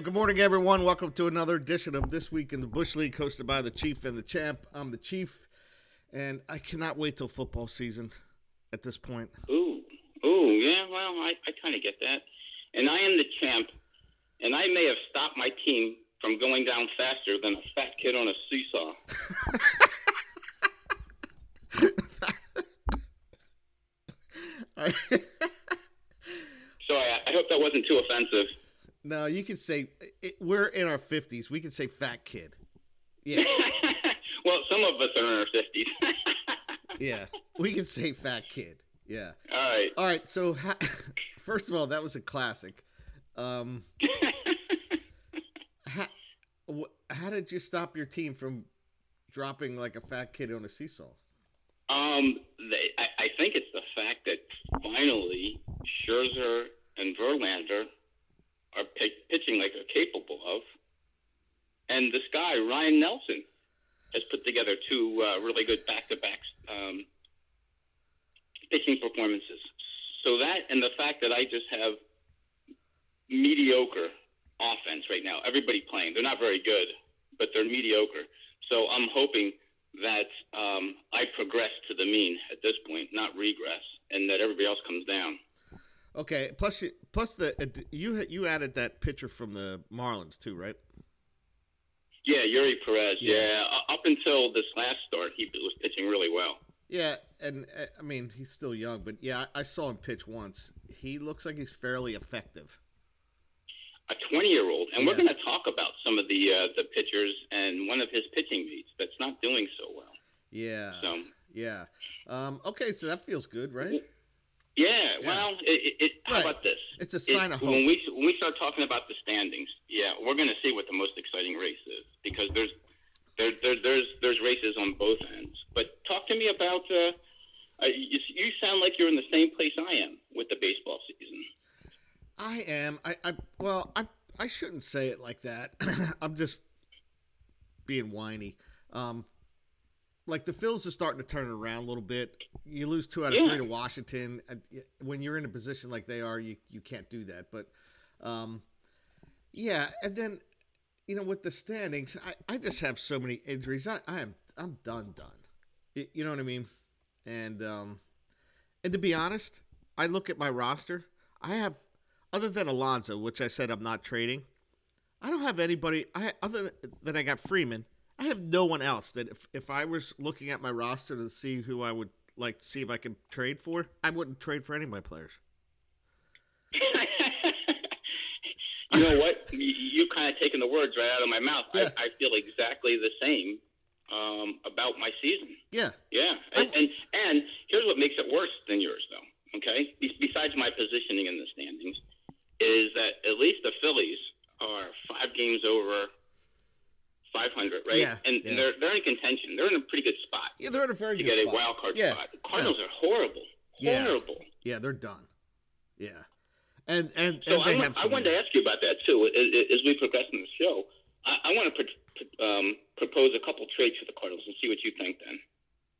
Well, good morning, everyone. Welcome to another edition of This Week in the Bush League, hosted by the Chief and the Champ. I'm the Chief, and I cannot wait till football season at this point. Ooh, ooh, yeah. Well, I, I kind of get that. And I am the champ, and I may have stopped my team from going down faster than a fat kid on a seesaw. Sorry, I, I hope that wasn't too offensive. No, you can say it, we're in our 50s. We can say fat kid. Yeah, well, some of us are in our fifties. yeah. We can say fat kid. Yeah. All right. All right. So, ha- first of all, that was a classic. Um, how, wh- how did you stop your team from dropping like a fat kid on a seesaw? Um, they, I, I think it's the fact that finally Scherzer and Verlander are pi- pitching like they're capable of, and this guy Ryne Nelson has put together two uh, really good back-to-back um, pitching performances. So that and the fact that I just have mediocre offense right now. Everybody playing, they're not very good, but they're mediocre. So I'm hoping that um, I progress to the mean at this point, not regress, and that everybody else comes down. Okay. Plus, you, plus the uh, you you added that pitcher from the Marlins too, right? Yeah, Eury Perez. Yeah. Yeah, up until this last start, he was pitching really well. Yeah, and uh, I mean he's still young, but yeah, I, saw him pitch once. He looks like he's fairly effective. A 20-year-old, and we're going to talk about some of the uh, the pitchers and one of his pitching mates that's not doing so well. Yeah. So Yeah. Um, okay, so that feels good, right? Yeah, Yeah. well, it, it, it, how Right. about this? It's a It- sign of hope. When we when we start talking about the standings, yeah, we're going to see what the most exciting race is because there's there, there there's there's races on both ends. But talk to me about. Uh, uh, you, you sound like you're in the same place I am with the baseball season. I am. I, I well, I I shouldn't say it like that. I'm just being whiny. Um, like the Phils are starting to turn around a little bit. You lose two out of Yeah. three to Washington. When you're in a position like they are, you you can't do that. But um, yeah, and then you know with the standings, I, I just have so many injuries. I, I am I'm done done. You know what I mean? And um, and to be honest, I look at my roster. I have other than Alonso, which I said I'm not trading. I don't have anybody. I other than, than I got Freeman. I have no one else that if if I was looking at my roster to see who I would like see if I can trade for, I wouldn't trade for any of my players. you know what? You, you kind of taken the words right out of my mouth. Yeah. I, I feel exactly the same um, about my season. Yeah, Yeah, and, and and here's what makes it worse than yours, though. Okay, Be- besides my positioning in the standings, is that at least the Phillies are five games over 500, right? Yeah, and, yeah. they're they're in contention. They're in a pretty good spot yeah, they're in a very to good get a spot. wild card Yeah, spot. The Cardinals are horrible, Yeah. horrible. Yeah, they're done. Yeah, and and So and they I, have. I wanted to ask you about that too. As, we progress in the show, I, I want to pr- um, propose a couple trades for the Cardinals and see what you think. Then.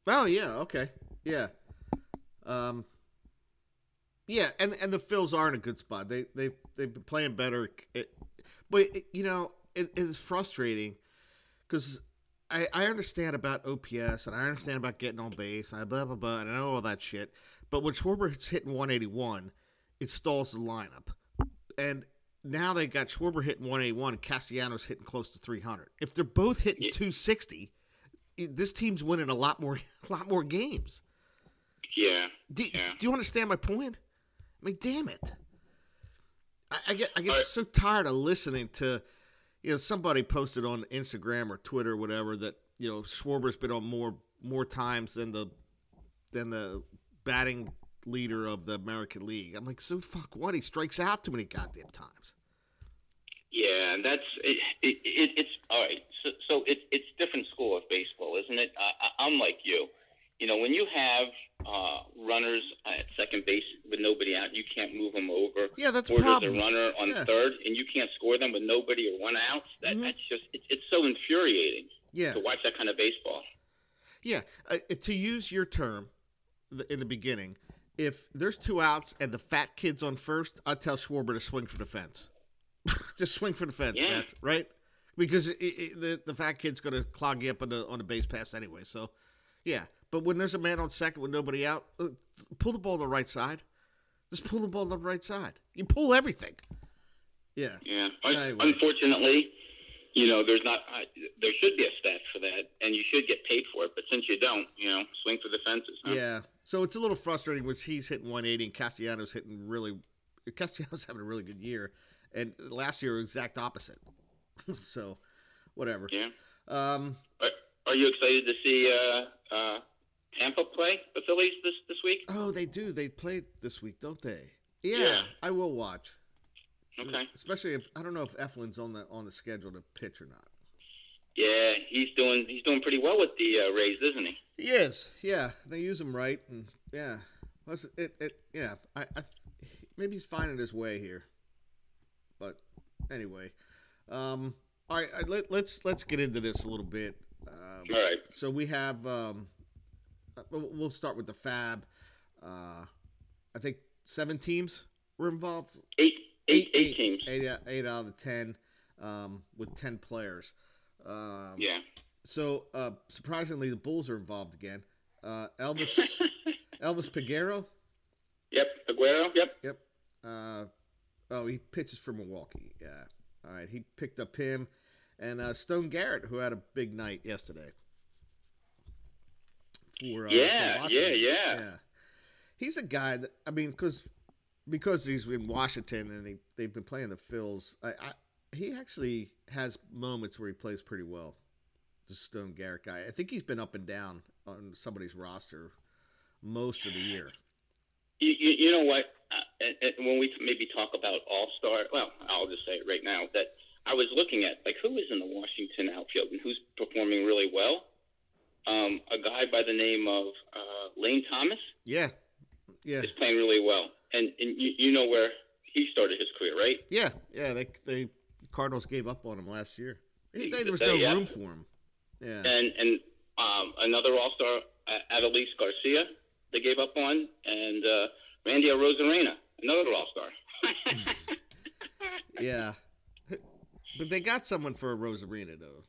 Oh yeah, okay, yeah, um, yeah, and and the Phils are in a good spot. They they they've been playing better, it, but it, you know it is frustrating because I I understand about OPS and I understand about getting on base. I blah blah blah, and I know all that shit. But when Schwarber's hitting 181, it stalls the lineup, and now they got Schwarber hitting 181 and Castellanos hitting close to 300. If they're both hitting Yeah. 260 this team's winning a lot more a lot more games. Yeah. Do, Yeah. do you understand my point? I mean, damn it. I, I get I get I- so tired of listening to you know somebody posted on Instagram or Twitter or whatever that you know Schwarber's been on more more times than the than the batting leader of the American League. I'm like, so fuck what? He strikes out too many goddamn times. Yeah, and that's it, it, it, it's all right. So, so it's it's different school of baseball, isn't it? I, I'm like you. You know, when you have uh, runners at second base with nobody out, you can't move them over. Yeah, that's a or problem. there's a runner on Yeah. third, and you can't score them with nobody or one out. That Mhm. that's just it, it's so infuriating Yeah, to watch that kind of baseball. yeah. Uh, to use your term in the beginning, if there's two outs and the fat kid's on first, I tell Schwarber to swing for the fence. Just swing for the fence, Yeah. Matt. Right? Because it, it, the the fat kid's gonna clog you up on the on the base pass anyway. So, yeah. But when there's a man on second with nobody out, uh, pull the ball to the right side. Just pull the ball to the right side. You pull everything. Yeah. Yeah. Anyway. Unfortunately, you know, there's not. Uh, there should be a stat for that, and you should get paid for it. But since you don't, you know, swing for the fences. Huh? Yeah. So it's a little frustrating when he's hitting 180 and Castellanos hitting really. Castellanos having a really good year, and last year exact opposite. so, whatever. Yeah. Um, Are, are you excited to see uh, uh, Tampa play the Phillies this this week? oh, they do. They play this week, don't they? Yeah, Yeah. I will watch. Okay. Especially if I don't know if Eflin's on the on the schedule to pitch or not. Yeah, he's doing he's doing pretty well with the uh, Rays, isn't he? He is. Yeah, they use him right, and yeah, Plus, it it yeah. I, I maybe he's finding his way here, but anyway, um, all right. Let, let's let's get into this a little bit. Um, All right. so we have um, we'll we'll start with the Fab. Uh, I think seven teams were involved. Eight, eight, eight teams. Eight, out- eight out of the ten, um, with ten players. Um, Yeah. So uh, surprisingly, the Bulls are involved again. Uh, Elvis Elvis Peguero. Yep. Aguero. Yep. Yep. Uh, oh, he pitches for Milwaukee. Yeah. All right. He picked up him and uh, Stone Garrett, who had a big night yesterday. For, uh, for Yeah, yeah, yeah. He's a guy that I mean, because because he's in Washington and he, they've been playing the Phils. I, I he actually has moments where he plays pretty well. The Stone Garrett guy. I think he's been up and down on somebody's roster most of the year. You, you, you know what? Uh, and, and when we maybe talk about All Star, well, I'll just say it right now that I was looking at like who is in the Washington outfield and who's performing really well. Um, a guy by the name of uh, Lane Thomas Yeah. Yeah. is playing really well, and and you, you know where he started his career, right? Yeah, yeah. They they Cardinals gave up on him last year. He, they, there was no yeah. room for him. Yeah, And and um, another All Star, uh, Adolis Garcia, they gave up on, and uh, Randy Arozarena, another All Star. yeah. But they got someone for Arozarena though.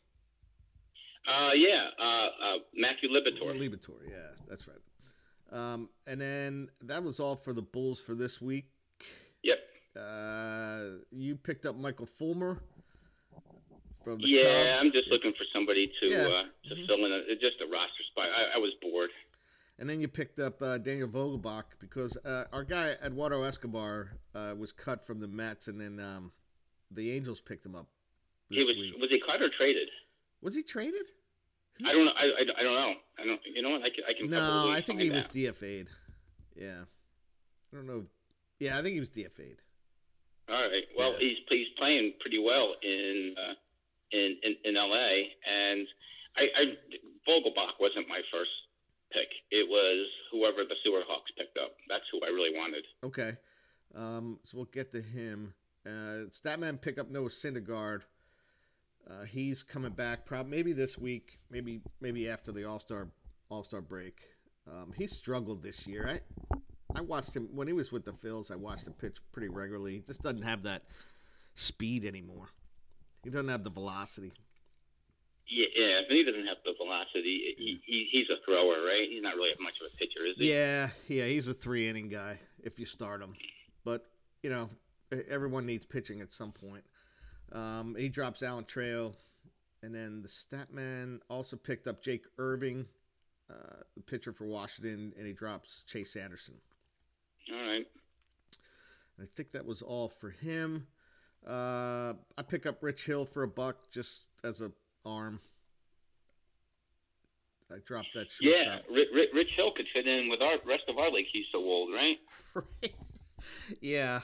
Uh, yeah, uh, uh, Matthew Liberatore. Liberatore, yeah, that's right. Um, and then that was all for the Bulls for this week. Yep. Uh, you picked up Michael Fulmer from the Yeah, Cubs. I'm just looking for somebody to Yeah. uh, to Mhm. fill in a, just a roster spot. I, I was bored. And then you picked up uh, Daniel Vogelbach because uh, our guy Eduardo Escobar uh, was cut from the Mets, and then um, the Angels picked him up this He was week. was he cut or traded? Was he traded? I don't know. I, I, I don't know. I don't. You know what? I can. I can No, I think he was. DFA'd. Yeah, I don't know. Yeah, I think he was DFA'd. All right. Well, Yeah. he's he's playing pretty well in uh, in, in in L.A. And I, I Vogelbach wasn't my first pick. It was whoever the Sewer Hawks picked up. That's who I really wanted. Okay, um, so we'll get to him. Uh, Statman pick up Noah Syndergaard. Uh, he's coming back, probably maybe this week, maybe maybe after the All Star All Star break. Um, he struggled this year. I I watched him when he was with the Phils. I watched him pitch pretty regularly. He just doesn't have that speed anymore. He doesn't have the velocity. Yeah, yeah. But he doesn't have the velocity. He, he he's a thrower, right? He's not really much of a pitcher, is he? Yeah, yeah, he's a three inning guy if you start him. But, you know, everyone needs pitching at some point. Um, he drops Alan Trail. And then the Statman also picked up Jake Irvin, uh, the pitcher for Washington, and he drops Chase Anderson. All right. I think that was all for him. Uh, I pick up Rich Hill for a buck just as a arm. I dropped that Yeah. Rich, Rich Hill could fit in with our rest of our league. He's so old, right? Right. yeah,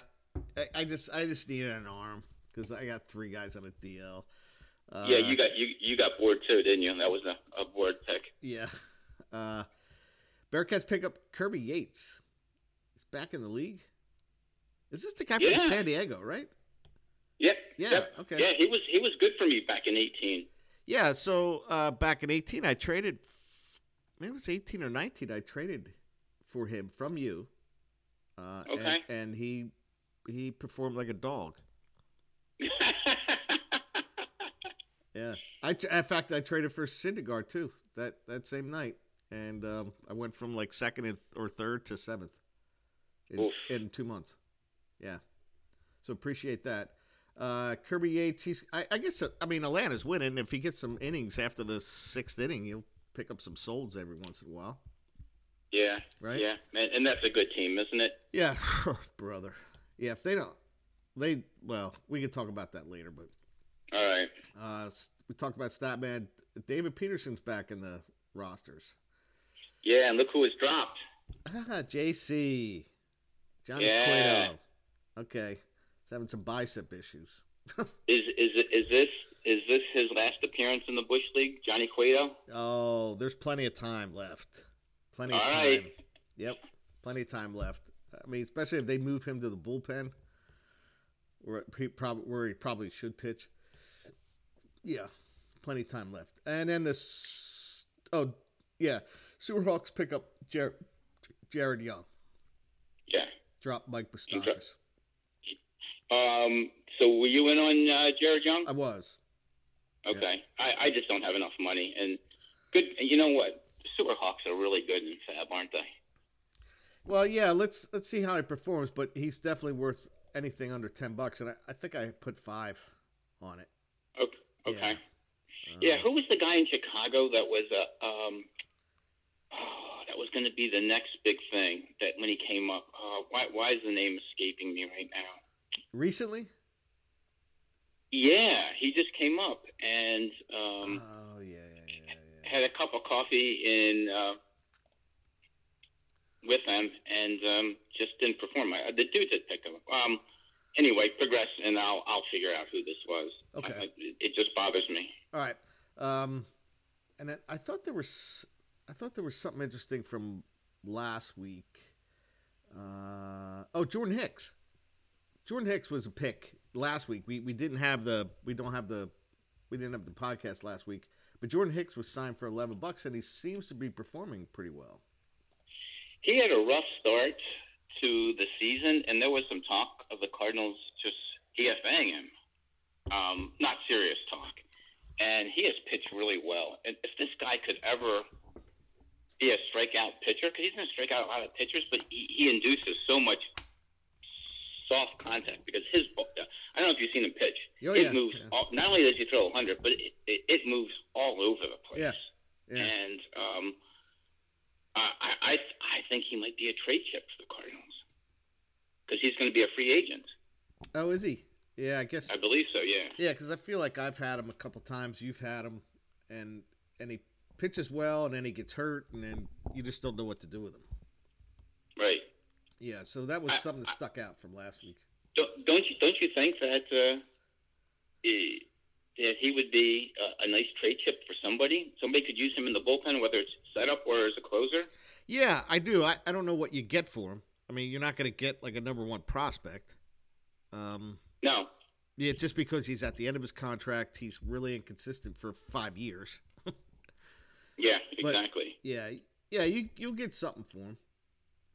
I, I just I just needed an arm because I got three guys on a DL. Uh, yeah, you got you you got bored too, didn't you? That was a, a bored pick. yeah. Uh, Bearcats pick up Kirby Yates. He's back in the league. Is this the guy Yeah. from San Diego, right? Yep. Yeah, Yep. okay. Yeah, he was he was good for me back in eighteen. Yeah. So uh, back in eighteen, I traded. Maybe it was eighteen or nineteen. I traded for him from you. Uh, Okay. And, and he he performed like a dog. Yeah. I in fact I traded for Syndergaard too that that same night, and um, I went from like second and- or third to seventh in, in two months. Yeah. So appreciate that. Uh, Kirby Yates, he's I, I guess uh, I mean Atlanta's winning. If he gets some innings after the sixth inning, he'll pick up some solds every once in a while, Yeah. right? Yeah. And, and that's a good team, isn't it? Yeah, brother. Yeah, if they don't, they well, we could talk about that later. But All right. uh, we talked about Statman. David Peterson's back in the rosters. Yeah, and look who was dropped. Ah, JC, Johnny Yeah. Cueto. Okay, he's having some bicep issues. Is is is this is this his last appearance in the Bush League, Johnny Cueto? Oh, there's plenty of time left. Plenty of time. right. Yep, plenty of time left. I mean, especially if they move him to the bullpen, where he probably where he probably should pitch. Yeah, plenty of time left. And then this, oh yeah, Sewerhawks pick up Jared, Jared Young, Yeah. drop Mike Bostakis. Um. So were you in on uh, Jared Young? I was. Okay. I, I just don't have enough money. And good. You know what? The Sewerhawks are really good and Fab, aren't they? Well, yeah, let's let's see how he performs, but he's definitely worth anything under ten bucks, and I, I think I put five on it. Okay. Okay. Uh, Yeah. Who was the guy in Chicago that was uh, um. Oh, that was going to be the next big thing. That when he came up. Uh, why why is the name escaping me right now? recently? Yeah, he just came up and um, oh yeah, yeah, yeah, yeah. had a cup of coffee in uh, with them, and um, just didn't perform. I, the dude that picked him up. Um, anyway, progress, and I'll I'll figure out who this was. Okay. I- it, it just bothers me. All right. Um, and then I thought there was, I thought there was something interesting from last week. Uh, oh, Jordan Hicks. Jordan Hicks was a pick last week. We we didn't have the we don't have the we didn't have the podcast last week, but Jordan Hicks was signed for eleven bucks, and he seems to be performing pretty well. He had a rough start to the season, and there was some talk of the Cardinals just DFAing him. Um, not serious talk. And he has pitched really well. And if this guy could ever be a strikeout pitcher, because he's going to strike out a lot of pitchers, but he, he induces so much soft contact because his ball, I don't know if you've seen him pitch. Oh, it yeah, moves. yeah. All, not only does he throw 100, but it, it, it moves all over the place. Yeah, yeah. And um, I, I, I think he might be a trade chip for the Cardinals because he's going to be a free agent. Oh, is he? Yeah, I guess. I believe so. Yeah. Yeah, because I feel like I've had him a couple times. You've had him, and and he pitches well, and then he gets hurt, and then you just don't know what to do with him. Right. Yeah, so that was I- something that stuck out from last week. Don't, don't you don't you think that uh, eh, that he would be a, a nice trade chip for somebody? Somebody could use him in the bullpen, whether it's setup or as a closer. Yeah, I do. I, I don't know what you get for him. I mean, you're not going to get like a number one prospect. Um, No. yeah, just because he's at the end of his contract, he's really inconsistent for five years. Yeah. But- Exactly. Yeah, yeah, you you'll get something for him.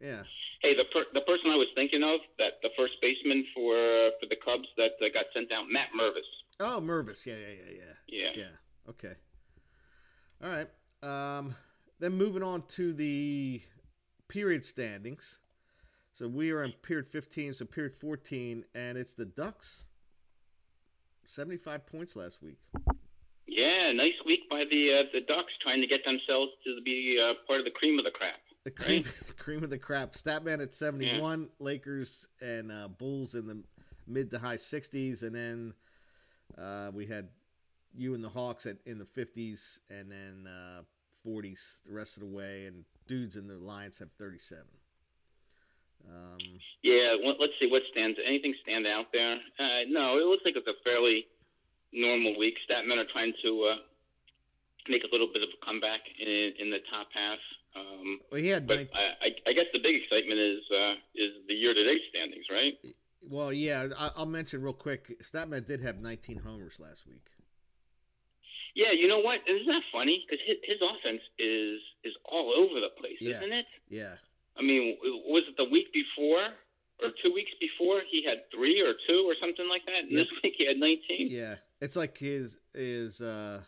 Yeah. Hey, the per- the person I was thinking of, that the first baseman for uh, for the Cubs that uh, got sent down, Matt Mervis. Oh, Mervis. Yeah, yeah, yeah, yeah. Yeah. Yeah. Okay. All right. Um, then moving on to the period standings. So we are in period 15, so period 14, and it's the Ducks. 75 points last week. Yeah, nice week by the uh, the Ducks trying to get themselves to be uh, part of the cream of the crap. The cream, cream of the crap. Statman at 71, Lakers and uh, Bulls in the mid to high 60s, and then uh, we had you and the Hawks at in the 50s, and then uh, 40s the rest of the way, and dudes in the Lions have 37. Um, Yeah, well, let's see what stands. Anything stand out there? Uh, no, it looks like it's a fairly normal week. Statmen are trying to uh, make a little bit of a comeback in in the top half. Um, well, he had but I, I, I guess the big excitement is uh, is the year to date standings, right? well, yeah. I, I'll mention real quick. Statman did have 19 homers last week. Yeah, you know what? Isn't that funny? Because his, his offense is is all over the place, Yeah. isn't it? Yeah, I mean, was it the week before or two weeks before he had three or two or something like that. And Yep. this week he had 19. Yeah, it's like his is. uh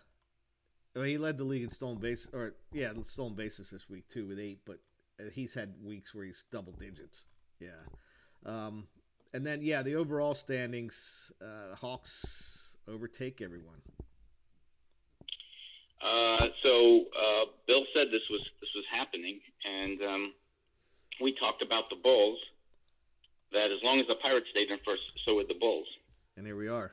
well, he led the league in stolen bases, or yeah, stolen bases this week too with eight. But uh, he's had weeks where he's double digits. Yeah, um, and then yeah, the overall standings, uh, Hawks overtake everyone. Uh, so uh, Bill said this was this was happening, and um, we talked about the Bulls. That as long as the Pirates stayed in first, so would the Bulls. And here we are.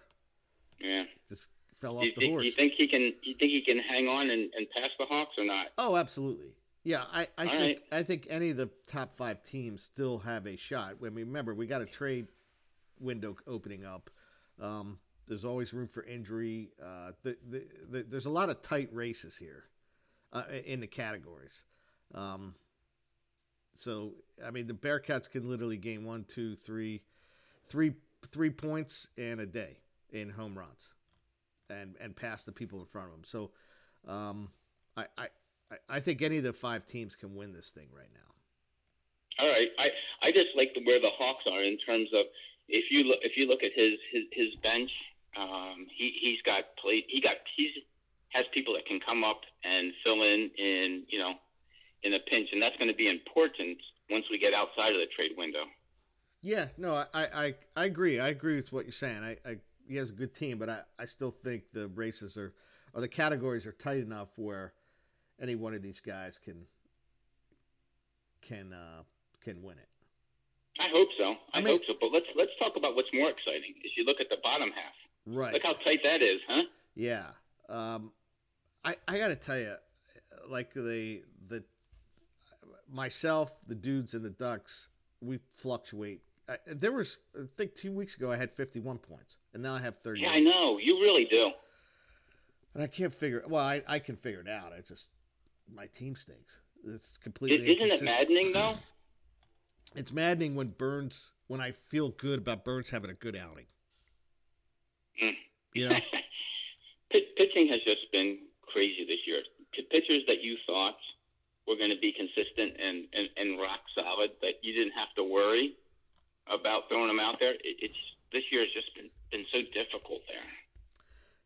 Yeah. Just fell off you, the horse. you think he can? You think he can hang on and, and pass the Hawks or not? Oh, absolutely. Yeah, I, I All think right. I think any of the top five teams still have a shot. I mean, remember we got a trade window opening up. Um, there's always room for injury. Uh, the, the, the, there's a lot of tight races here uh, in the categories. Um, so I mean, the Bearcats can literally gain one, two, three, three, three points in a day in home runs, and and pass the people in front of them. So. Um, I, I, I- think any of the five teams can win this thing right now. All right. I I just like the, where the Hawks are in terms of if you look if you look at his his, his bench, um, he he's got played he got he's has people that can come up and fill in in you know in a pinch, and that's going to be important once we get outside of the trade window. Yeah, no, I, I, I agree. I agree with what you're saying. I, I he has a good team, but I, I still think the races are or the categories are tight enough where any one of these guys can can uh, can win it. I hope so. I, I mean- hope so. But let's let's talk about what's more exciting. Is you look at the bottom half. Right. Look how tight that is, huh? Yeah. Um, I I got to tell you, like the the myself, the dudes, and the ducks, we fluctuate. I, there was, I think, two weeks ago I had 51 points, and now I have 30. Yeah, I know. You really do. And I can't figure. Well, I, I can figure it out. I just my team stinks. It's completely. Isn't it maddening though? It's maddening when Burnes. When I feel good about Burnes having a good outing. Mm. You know. Pit- pitching has just been crazy this year. P- pitchers that you thought were going to be consistent and, and, and rock solid, that you didn't have to worry about throwing them out there. It, it's this year has just been been so difficult there.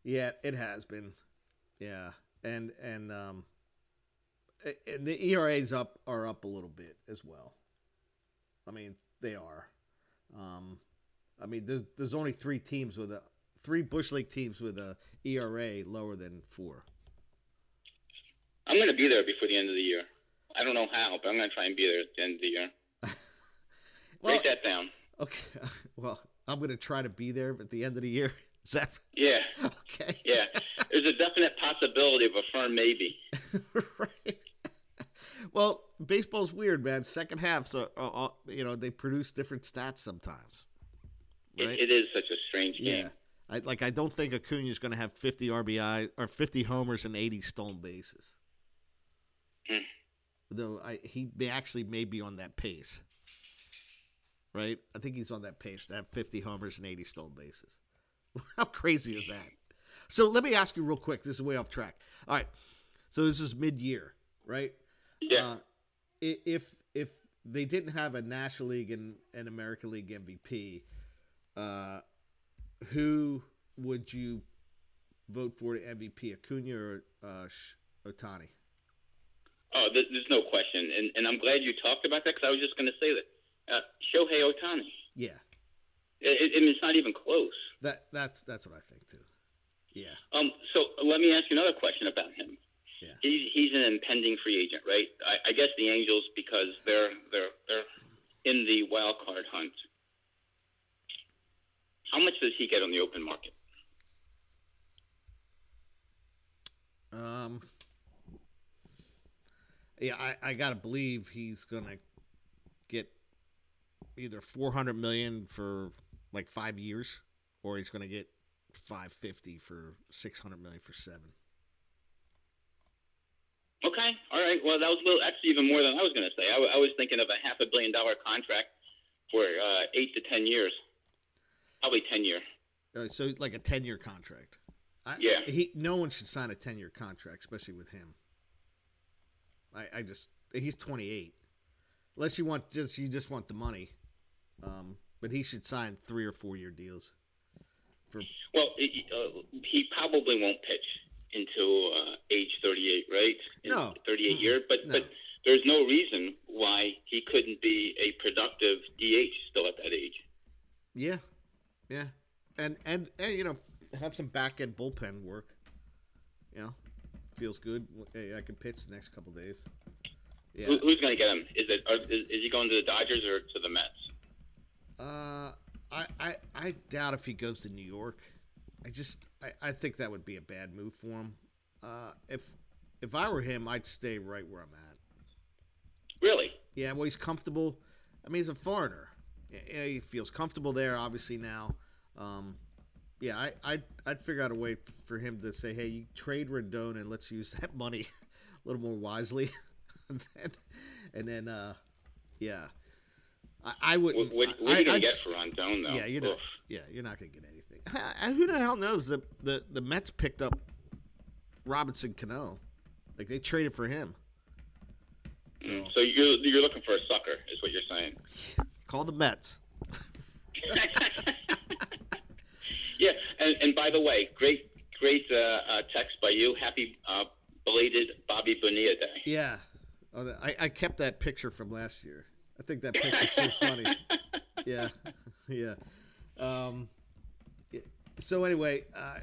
Yeah, it has been. Yeah, and and um, and the ERAs up are up a little bit as well. I mean, they are. Um, I mean, there's there's only three teams with a three bush league teams with a ERA lower than four. I'm going to be there before the end of the year. I don't know how, but I'm going to try and be there at the end of the year. Well, Write that down. okay. Well, I'm going to try to be there at the end of the year. Is that Yeah, okay? yeah. There's a definite possibility of a firm maybe. right. Well, baseball's weird, man. Second half, so uh, uh, you know they produce different stats sometimes. It, Right? it is such a strange yeah. game. I, like I don't think Acuna's going to have 50 RBI or 50 homers and 80 stolen bases. Hmm. Though I he may actually may be on that pace. Right? I think he's on that pace to have 50 homers and 80 stolen bases. How crazy is that? So let me ask you real quick. This is way off track. All right. So this is mid-year, right? Yeah. Uh, if if they didn't have a National League and an American League MVP, uh, who would you vote for to MVP, Acuna or uh, Ohtani? Oh, there's no question, and and I'm glad you talked about that because I was just going to say that uh, Shohei Ohtani. Yeah, It, it, it's not even close. that that's that's what I think too. Yeah, Um, so let me ask you another question about him. Yeah. He's he's an impending free agent, right? I, I guess the Angels because they're they're they're in the wild card hunt. How much does he get on the open market? um, yeah, I I gotta believe he's gonna get either four hundred million for like five years, or he's gonna get five fifty for six hundred million for seven. Okay, all right. Well, that was a little, actually even more than I was going to say. I, w- I was thinking of a half a billion dollar contract for uh, eight to ten years, probably ten year. Uh, so like a ten year contract. I, Yeah. He no one should sign a ten year contract, especially with him. I, I just he's twenty eight. Unless you want just you just want the money. Um, but he should sign three or four year deals. For well, he, uh, he probably won't pitch until uh, age 38, right? In no, 38 mm-hmm. year, but no. but there's no reason why he couldn't be a productive DH still at that age. Yeah, yeah, and and, and you know have some back end bullpen work. You know, feels good. Hey, I can pitch the next couple days. Yeah. Who, who's going to get him? Is it are, is, is he going to the Dodgers or to the Mets? Uh, I, I I doubt if he goes to New York. I just I, I think that would be a bad move for him. Uh, if if I were him, I'd stay right where I'm at. Really? Yeah. Well, he's comfortable. I mean, he's a foreigner. He feels comfortable there, obviously now. Um, yeah, I, I'd, I'd figure out a way for him to say, hey, you trade Rendon and let's use that money a little more wisely. and then, and then uh, yeah, I, I wouldn't. What, what, are you gonna get for Rendon though? Yeah, you're not. Yeah, you're not gonna get anything. Who the hell knows? The the the Mets picked up Robinson Cano, like they traded for him. So, mm, so you're you're looking for a sucker, is what you're saying? Call the Mets. Yeah, and, and by the way, great great uh, uh, text by you. Happy uh, belated Bobby Bonilla Day. Yeah, oh, I, I kept that picture from last year. I think that picture's so funny. Yeah, yeah. Um, so anyway, uh,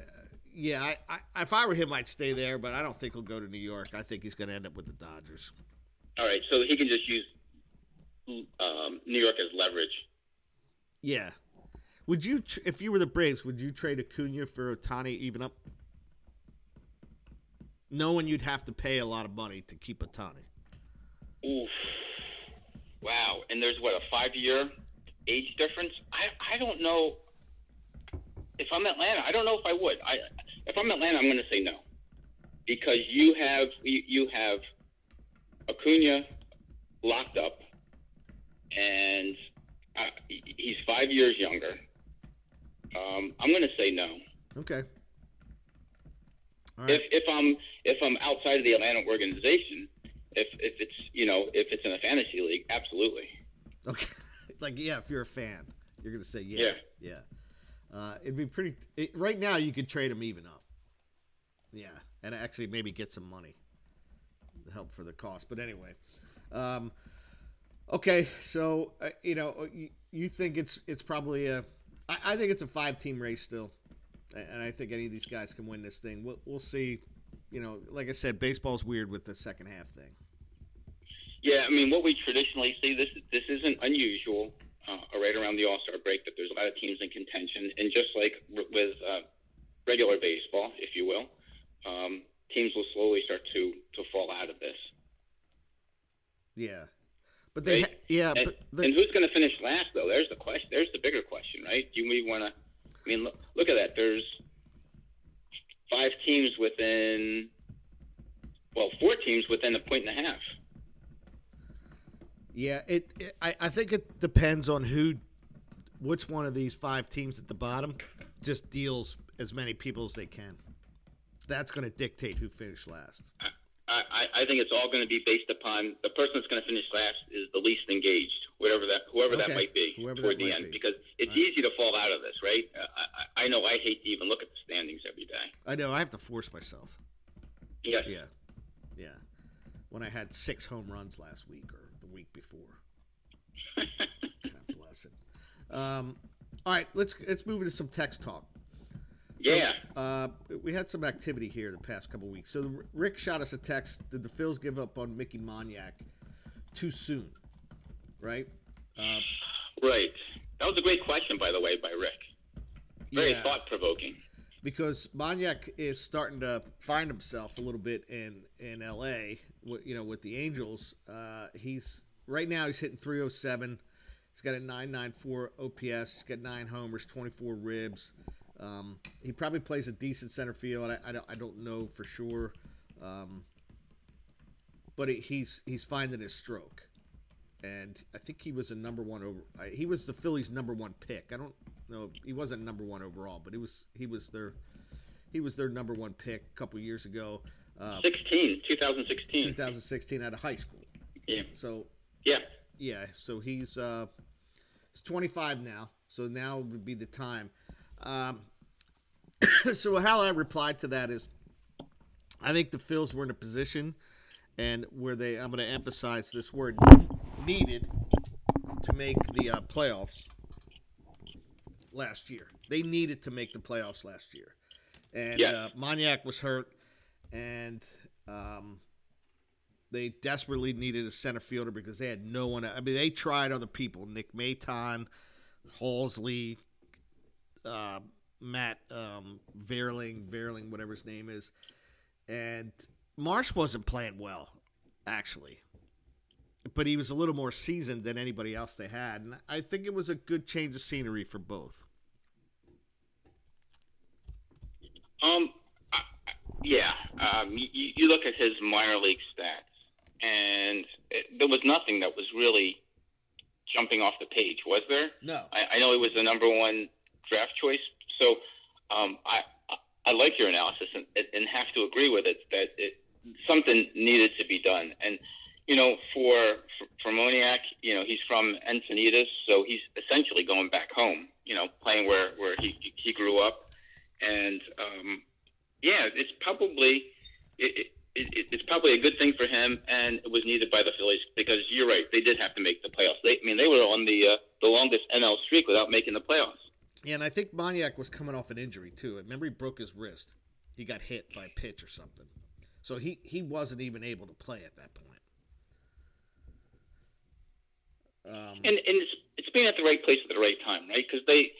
yeah, I, I, if I were him, I'd stay there, but I don't think he'll go to New York. I think he's going to end up with the Dodgers. All right, so he can just use um, New York as leverage. Yeah. Would you, if you were the Braves, would you trade Acuna for Ohtani even up? Knowing you'd have to pay a lot of money to keep Ohtani. Oof. Wow. And there's what a five year age difference. I I don't know if I'm Atlanta. I don't know if I would. I if I'm Atlanta, I'm going to say no because you have you, you have Acuna locked up, and uh, he's five years younger. Um, I'm going to say no. Okay. If if I'm if I'm outside of the Atlanta organization, if if it's you know if it's in a fantasy league, absolutely. Okay, like yeah, if you're a fan, you're gonna say yeah, yeah. yeah. Uh, it'd be pretty. It, right now, you could trade them even up. Yeah, and actually maybe get some money to help for the cost. But anyway, um, okay. So uh, you know, uh, you, you, think it's it's probably a. I, I think it's a five team race still, and I think any of these guys can win this thing. We'll we'll see. You know, like I said, baseball's weird with the second half thing. Yeah, I mean, what we traditionally see this this isn't unusual. Uh, right around the All Star break, that there's a lot of teams in contention, and just like r- with uh, regular baseball, if you will, um, teams will slowly start to to fall out of this. Yeah, but they, right? ha- yeah, and, but and who's going to finish last though? There's the question. There's the bigger question, right? Do we want to? I mean, look, look at that. There's five teams within, well, four teams within a point and a half. Yeah, it, it. I, I think it depends on who, which one of these five teams at the bottom, just deals as many people as they can. That's going to dictate who finished last. I, I, I think it's all going to be based upon the person that's going to finish last is the least engaged, whatever that whoever okay. that might be whoever toward the end, be. because it's right. easy to fall out of this, right? I, I know I hate to even look at the standings every day. I know I have to force myself. Yes. Yeah. Yeah. When I had six home runs last week or the week before. God bless it. Um, all right, let's let's move into some text talk. Yeah. So, uh, we had some activity here the past couple weeks. So Rick shot us a text. Did the Phils give up on Mickey Moniak too soon? Right. Uh, right. That was a great question, by the way, by Rick. Very yeah, thought provoking. Because Moniak is starting to find himself a little bit in in L.A. You know, with the Angels. Uh, he's right now he's hitting 307. He's got a 994 OPS. He's got nine homers, 24 ribs. Um, he probably plays a decent center field. I, I, don't, I don't know for sure, um, but he, he's he's finding his stroke, and I think he was a number one over. He was the Phillies' number one pick. I don't know. He wasn't number one overall, but he was he was their he was their number one pick a couple years ago. Uh, 16, 2016. 2016 out of high school. Yeah. So. Yeah. Yeah. So he's uh, he's 25 now, so now would be the time. Um, so how I replied to that is, I think the Phils were in a position, and where they I'm going to emphasize this word needed to make the uh, playoffs last year. They needed to make the playoffs last year, and Yes. uh, Moniak was hurt, and um, they desperately needed a center fielder because they had no one. I mean, they tried other people: Nick Maton, Halsley, uh, Matt um, Vierling, Vierling, whatever his name is, and Marsh wasn't playing well, actually. But he was a little more seasoned than anybody else they had, and I think it was a good change of scenery for both. Um, I, yeah. Um, you, you look at his minor league stats, and it, there was nothing that was really jumping off the page, was there? No, I, I know he was the number one draft choice, so um, I, I like your analysis and, and have to agree with it that it, something needed to be done. And you know, for for, Moniak, you know, he's from Encinitas, so he's essentially going back home. You know, playing where where he he grew up, and um, yeah, it's probably it, it, it, it's probably a good thing for him, and it was needed by the Phillies because you're right, they did have to make the playoffs. They, I mean, they were on the uh, the longest NL streak without making the playoffs. Yeah, and I think Moniak was coming off an injury too. Remember, he broke his wrist. He got hit by a pitch or something, so he he wasn't even able to play at that point. Um, and and it's it's being at the right place at the right time, right? Because they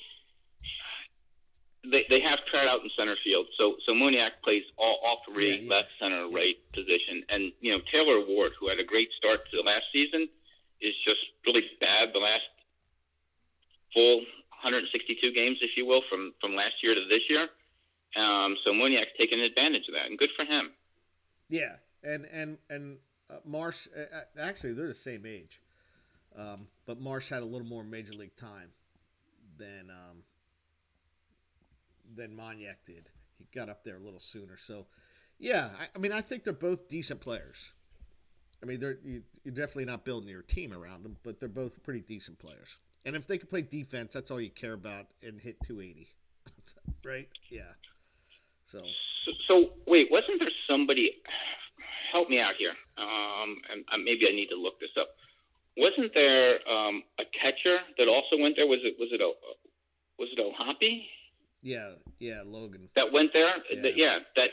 they they have Trout out in center field, so so Moniak plays all all three Yeah, yeah. left, center, right position, and you know Taylor Ward, who had a great start to the last season, is just really bad the last full 162 games, if you will, from from last year to this year. Um, so Moniak's taking advantage of that, and good for him. yeah, and and and uh, Marsh uh, uh, actually they're the same age, um, but Marsh had a little more major league time than um, than Moniak did. He got up there a little sooner, so yeah. I, I mean, I think they're both decent players. I mean, they're you, you're definitely not building your team around them, but they're both pretty decent players. And if they can play defense, that's all you care about, and hit 280, right? Yeah. So So, so wait, wasn't there somebody? Help me out here. Um, and uh, maybe I need to look this up. Wasn't there um, a catcher that also went there? Was it was it a was it O'Hoppe yeah, yeah, Logan. that went there? Yeah. That, yeah, that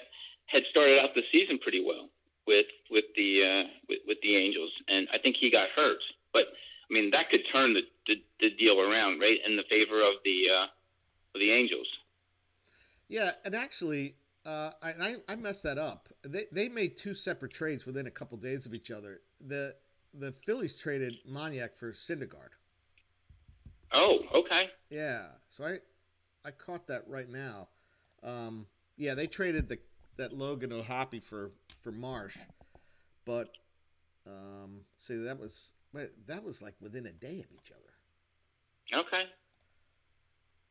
had started out the season pretty well with with the uh, with, with the Angels, and I think he got hurt. But I mean, that could turn the the, the deal around, right, in the favor of the uh, of the Angels. Yeah, and actually, uh, I, I messed that up. They they made two separate trades within a couple days of each other. The the Phillies traded Moniak for Syndergaard. Oh, okay. Yeah, so I I caught that right now. Um, yeah, they traded the that Logan O'Hoppe for for Marsh, but um, see that was wait, that was like within a day of each other. Okay.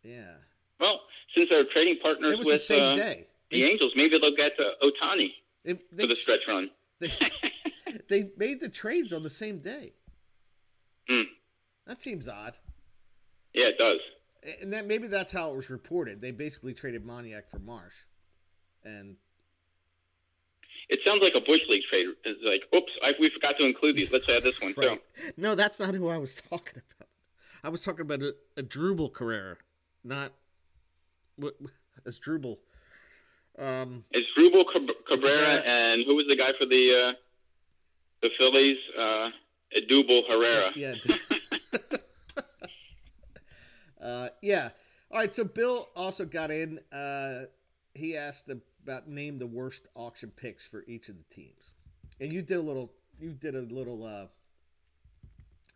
Yeah, Well, since they're trading partners it was with the same uh, day. the They, Angels, maybe they'll get uh, Ohtani they, for the stretch run. they, they made the trades on the same day. Hmm. That seems odd. Yeah, it does. And that maybe that's how it was reported. They basically traded Moniak for Marsh, and It sounds like a bush league trade. It's like, oops, I, we forgot to include these. Let's add this one right. No, that's not who I was talking about. I was talking about a, a Drupal Carrera, not what as Drupal. Um, It's Rubel Cab- Cabrera Cabrera. and who was the guy for the uh, the Phillies? Uh, Odubel Herrera. yeah. uh, yeah. All right. So Bill also got in. Uh, he asked about name the worst auction picks for each of the teams, and you did a little. You did a little uh,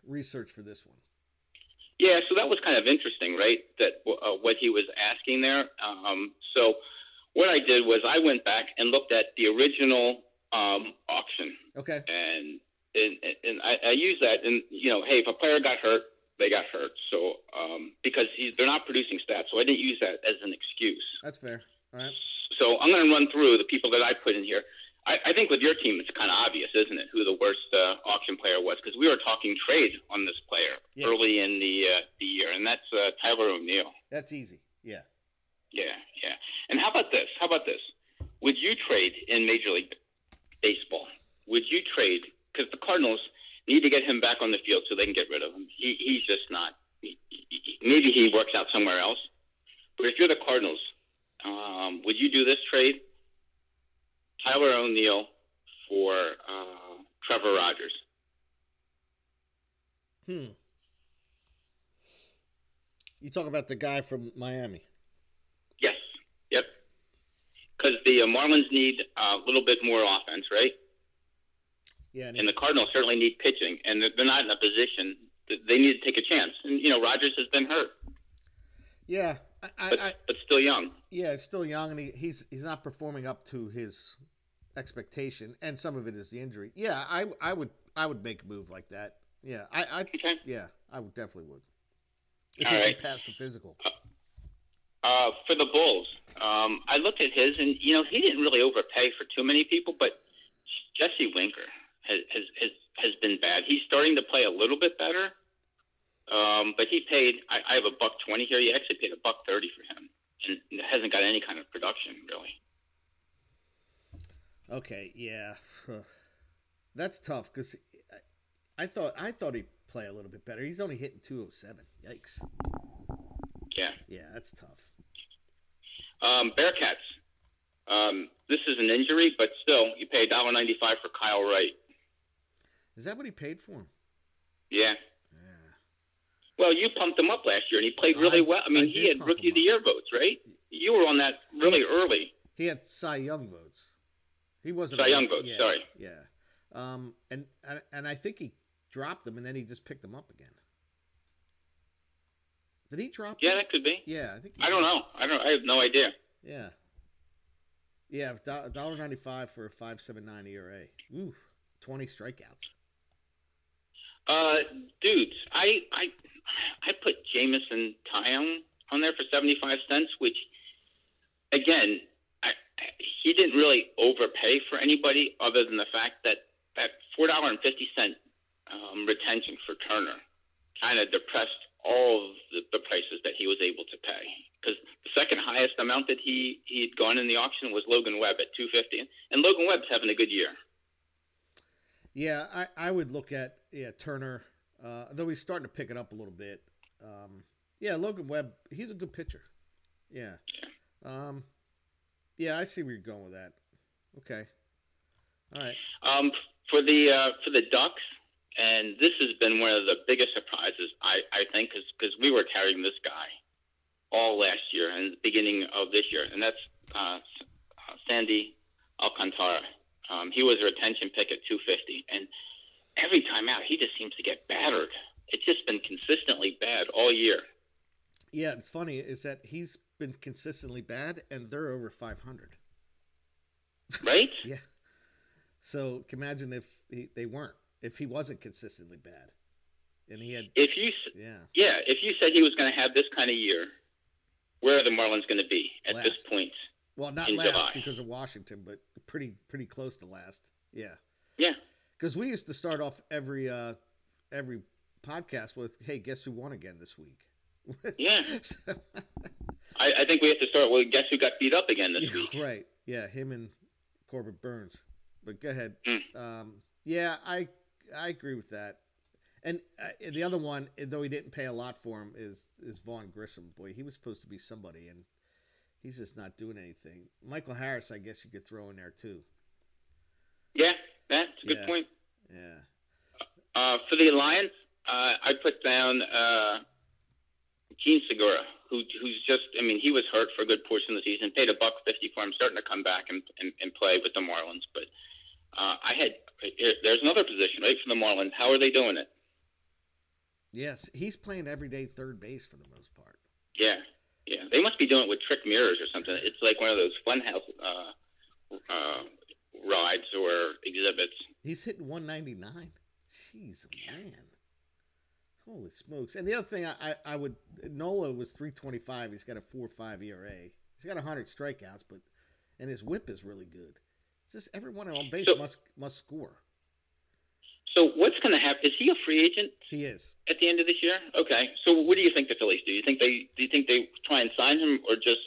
research for this one. Yeah, so that was kind of interesting, right? That uh, what he was asking there. Um, so what I did was I went back and looked at the original um, auction, Okay. and and, and I, I use that. And you know, hey, if a player got hurt, they got hurt. So um, because he's, they're not producing stats, so I didn't use that as an excuse. That's fair. All right. So I'm going to run through the people that I put in here. I, I think with your team, it's kind of obvious, isn't it, who the worst uh, auction player was? Because we were talking trade on this player Yeah. early in the uh, the year, and that's uh, Tyler O'Neill. That's easy. Yeah. Yeah, yeah. And how about this? How about this? Would you trade in Major League Baseball? Would you trade because the Cardinals need to get him back on the field so they can get rid of him? He, he's just not. He, he, maybe he works out somewhere else. But if you're the Cardinals, um, would you do this trade? Tyler O'Neill for uh, Trevor Rogers. Hmm. You talk about the guy from Miami. Yes. Yep. Because the uh, Marlins need a little bit more offense, right? Yeah, and and the Cardinals certainly need pitching, and they're- they're not in a position that they need to take a chance. And you know, Rogers has been hurt, yeah, I, but I, but still young. yeah, he's still young, and he, he's he's not performing up to his expectation, and some of it is the injury. Yeah, I I would I would make a move like that. Yeah, I, I Okay. yeah, I would definitely would. If All he right. pass the physical. Uh, for the Bulls, um, I looked at his, and you know, he didn't really overpay for too many people, but Jesse Winker has has has, has been bad. He's starting to play a little bit better, um, but he paid. I, I have a buck twenty here. He actually paid a buck thirty for him, and hasn't got any kind of production really. Okay, yeah, that's tough because I, I thought I thought he'd play a little bit better. He's only hitting two oh seven. Yikes. Yeah. Yeah, that's tough. Um, Bearcats. Um, this is an injury, but still, you pay $1.95 for Kyle Wright. Is that what he paid for him? Yeah. Well, you pumped him up last year, and he played really I- well. I mean, I he had Rookie of the. Year votes, right? You were on that really Yeah. early. He had Cy Young votes. He wasn't Cy Young votes, Yeah, sorry. Yeah. Um, and, and I think he dropped them, and then he just picked them up again. Did he drop? Yeah, them? that could be. Yeah, I think. he I don't know. I don't. I have no idea. Yeah. Yeah, dollar ninety five for a five seven nine ERA. Ooh, twenty strikeouts. Uh, dudes, I I I put Jameson Taillon on there for seventy five cents, which again, I, he didn't really overpay for anybody other than the fact that that four dollar and fifty cent um, retention for Turner kind of depressed all of the, the prices that he was able to pay. Because the second highest amount that he he'd gone in the auction was Logan Webb at two fifty, and Logan Webb's having a good year. Yeah, I, I would look at yeah Turner, uh, though he's starting to pick it up a little bit. Um, yeah, Logan Webb, he's a good pitcher. Yeah. Um, yeah, I see where you're going with that. Okay. All right. Um, for the uh, for the Ducks, and this has been one of the biggest surprises I, I think because we were carrying this guy all last year and the beginning of this year, and that's uh, uh, Sandy Alcantara. Um, he was a retention pick at 250, and every time out he just seems to get battered. It's just been consistently bad all year. Yeah, it's funny is that he's been consistently bad, and they're over 500. Right? Yeah. So imagine if he, they weren't, if he wasn't consistently bad, and he had, If you yeah, yeah, if you said he was going to have this kind of year, where are the Marlins going to be at this point? well, not last July. because of Washington, but pretty pretty close to last. Yeah. Because we used to start off every uh every podcast with, "Hey, guess who won again this week?" Yeah. So- I, I think we have to start. Well, guess who got beat up again this Yeah, week? Right. Yeah, him and Corbin Burnes. But go ahead. Mm. Um, yeah, I I agree with that. And uh, the other one, though he didn't pay a lot for him, is is Vaughn Grissom. Boy, he was supposed to be somebody, and he's just not doing anything. Michael Harris, I guess you could throw in there too. Yeah, a good Yeah. point. Yeah. Uh, for the Alliance, uh, I put down uh, Jean Segura, who who's just. I mean, he was hurt for a good portion of the season. Paid a buck fifty for him, starting to come back and and, and play with the Marlins. But uh, I had there's another position right for the Marlins. How are they doing it? Yes, he's playing everyday third base for the most part. Yeah, yeah. They must be doing it with trick mirrors or something. It's like one of those funhouse uh, uh, rides or exhibits. He's hitting 199. Jeez, man. Holy smokes. And the other thing, I, I, I would, Nola was 325. He's got a 4 5 ERA. He's got 100 strikeouts, but, and his whip is really good. It's just everyone on base So- must must score. So what's going to happen? Is he a free agent He is. at the end of this year? Okay. So what do you think the Phillies do? You think they do you think they try and sign him or just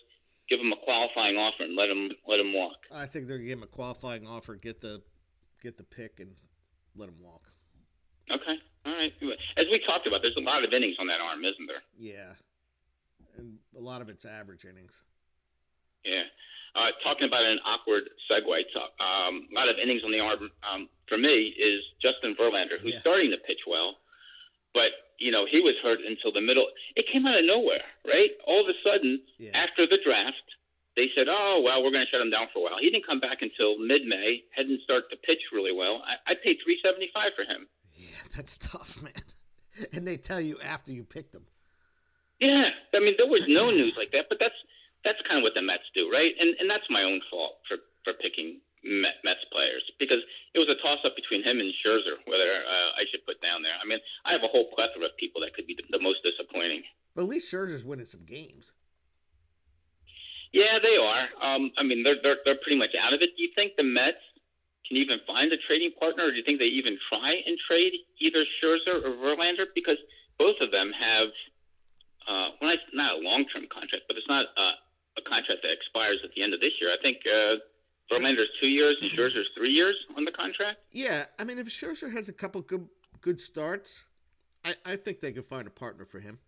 give him a qualifying offer and let him let him walk? I think they're gonna give him a qualifying offer, get the get the pick, and let him walk. Okay. All right. As we talked about, there's a lot of innings on that arm, isn't there? Yeah, and a lot of it's average innings. Yeah. Uh, talking about an awkward segue, to, um, a lot of innings on the arm um, for me is Justin Verlander, who's Yeah. starting to pitch well, but you know he was hurt until the middle. It came out of nowhere, right? All of a sudden, Yeah, after the draft, they said, "Oh well, we're going to shut him down for a while." He didn't come back until mid-May. Hadn't started to pitch really well. I, I paid three seventy-five for him. yeah, that's tough, man. And they tell you after you picked them. Yeah, I mean there was no news like that, but that's that's kind of what the Mets do, right? And and that's my own fault for for picking Met, Mets players because it was a toss up between him and Scherzer whether uh, I should put down there. I mean, I have a whole plethora of people that could be the, the most disappointing. But at least Scherzer's winning some games. Yeah, they are. Um, I mean, they're they're they're pretty much out of it. Do you think the Mets can even find a trading partner, or do you think they even try and trade either Scherzer or Verlander? Because both of them have, uh, well, it's not a long-term contract, but it's not uh, a contract that expires at the end of this year. I think uh, Verlander's two years and Scherzer's three years on the contract. Yeah, I mean, if Scherzer has a couple good good starts, I, I think they could find a partner for him.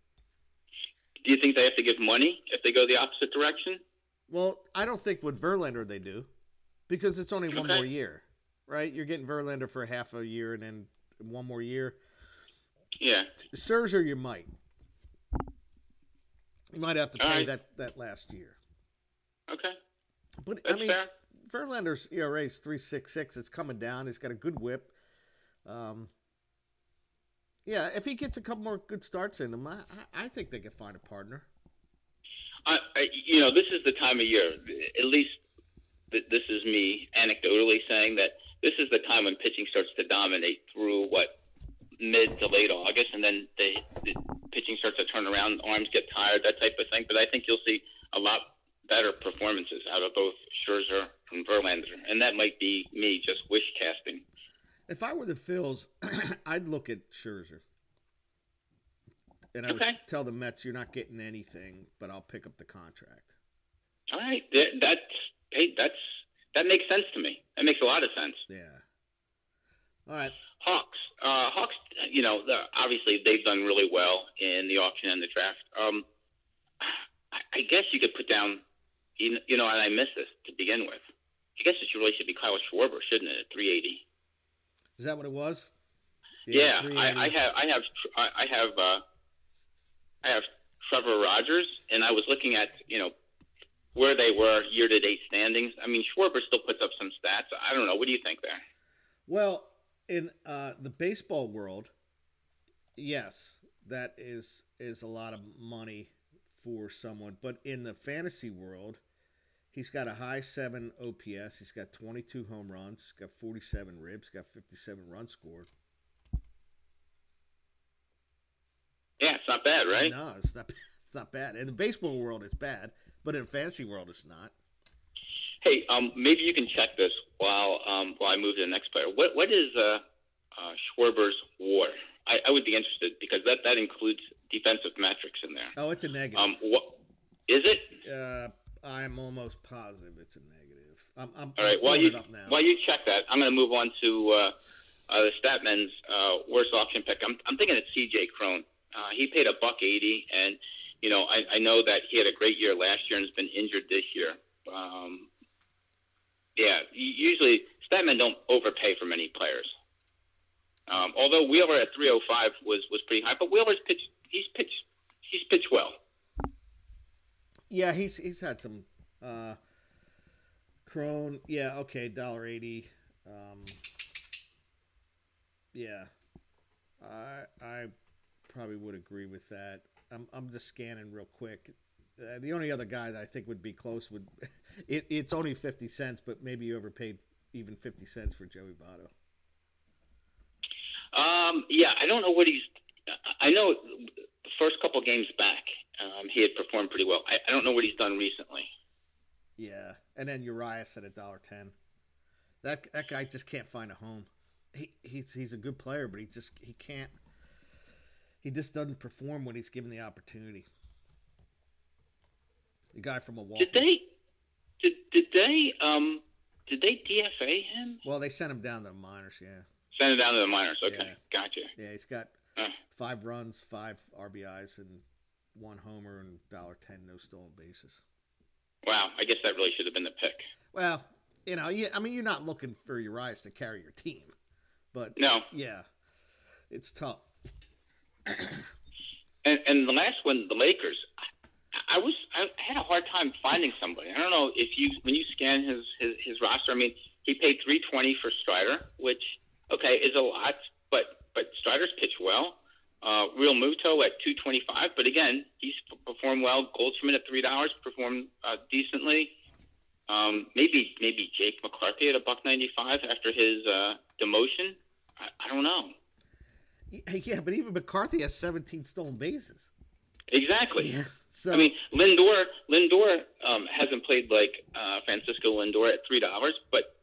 Do you think they have to give money if they go the opposite direction? Well, I don't think with Verlander they do, because it's only one more year, right? You're getting Verlander for half a year and then one more year. Yeah. Scherzer, you might. You might have to pay right. that, that last year. Okay. But That's I mean, fair. Verlander's ERA is three six six. It's coming down. He's got a good whip. Um, yeah, if he gets a couple more good starts in him, I, I I think they could find a partner. I, you know, this is the time of year. At least th- this is me anecdotally saying that this is the time when pitching starts to dominate through what mid to late August, and then the, the pitching starts to turn around. Arms get tired, that type of thing. But I think you'll see a lot better performances out of both Scherzer and Verlander, and that might be me just wish casting. If I were the Phils, I'd look at Scherzer. And I would Okay. tell the Mets, you're not getting anything, but I'll pick up the contract. All right, that, that's hey, that's that makes sense to me. That makes a lot of sense. Yeah. All right. Hawks. Uh, Hawks. You know, obviously they've done really well in the auction and the draft. Um, I, I guess you could put down, you know, you know, and I missed this to begin with. I guess it should really should be Kyle Schwarber, shouldn't it? At 380. Is that what it was? Yeah, 380. I, I have, I have, I I have, uh, I have Trevor Rogers, and I was looking at, you know, where they were year-to-date standings. I mean, Schwarber still puts up some stats. I don't know. What do you think there? Well, in uh, the baseball world, yes, that is is a lot of money for someone. But in the fantasy world, he's got a high seven OPS. He's got 22 home runs. Got 47 ribs. Got 57 runs scored. Yeah, it's not bad, right? No, it's not. It's not bad. In the baseball world, it's bad, but in the fantasy world, it's not. Hey, um, maybe you can check this while um, while I move to the next player. What what is uh, uh, Schwarber's WAR? I, I would be interested because that that includes defensive metrics in there. Oh, it's a negative. Um, what is it? uh, I'm almost positive it's a negative. I'm, I'm, All right. I'm While you it up now. while you check that, I'm going to move on to uh, uh, the Statman's uh, worst option pick. I'm I'm thinking it's C.J. Cron. Uh, he paid a buck eighty, and you know I, I know that he had a great year last year and has been injured this year. Um, yeah, usually Statman don't overpay for many players. Um, although Wheeler at 305 was was pretty high, but Wheeler's pitched he's pitched he's pitched well. Yeah, he's he's had some uh Cron. Yeah, okay, dollar eighty. Um Yeah. I I probably would agree with that. I'm I'm just scanning real quick. Uh, the only other guy that I think would be close would it, it's only 50 cents, but maybe you overpaid even 50 cents for Joey Votto. Um, yeah, I don't know what he's. I know the first couple games back, um, he had performed pretty well. I, I don't know what he's done recently. Yeah. And then Urias at a dollar 10. That that guy just can't find a home. He he's he's a good player, but he just he can't. He just doesn't perform when he's given the opportunity. The guy from a Milwaukee. Did they? Did did they? Um, did they DFA him? Well, they sent him down to the minors. Yeah. Sent him down to the minors. Okay, Yeah. gotcha. Yeah, he's got Uh. five runs, five RBIs, and one homer and dollar ten no stolen bases. Wow, I guess that really should have been the pick. Well, you know, yeah, I mean, you're not looking for Urias to carry your team, but No, yeah, it's tough. And and the last one, the Lakers. I, was I had a hard time finding somebody. I don't know if you when you scan his his, his roster. I mean, he paid three twenty for Strider, which okay is a lot, but but Strider's pitched well. Uh, Realmuto at two twenty five, but again he's performed well. Goldschmidt at three dollars performed uh, decently. Um, maybe maybe Jake McCarthy at a buck ninety five after his uh, demotion. I, I don't know Yeah, but even McCarthy has 17 stolen bases. exactly. Yeah. So I mean, Lindor Lindor um, hasn't played like uh, Francisco Lindor at three dollars, but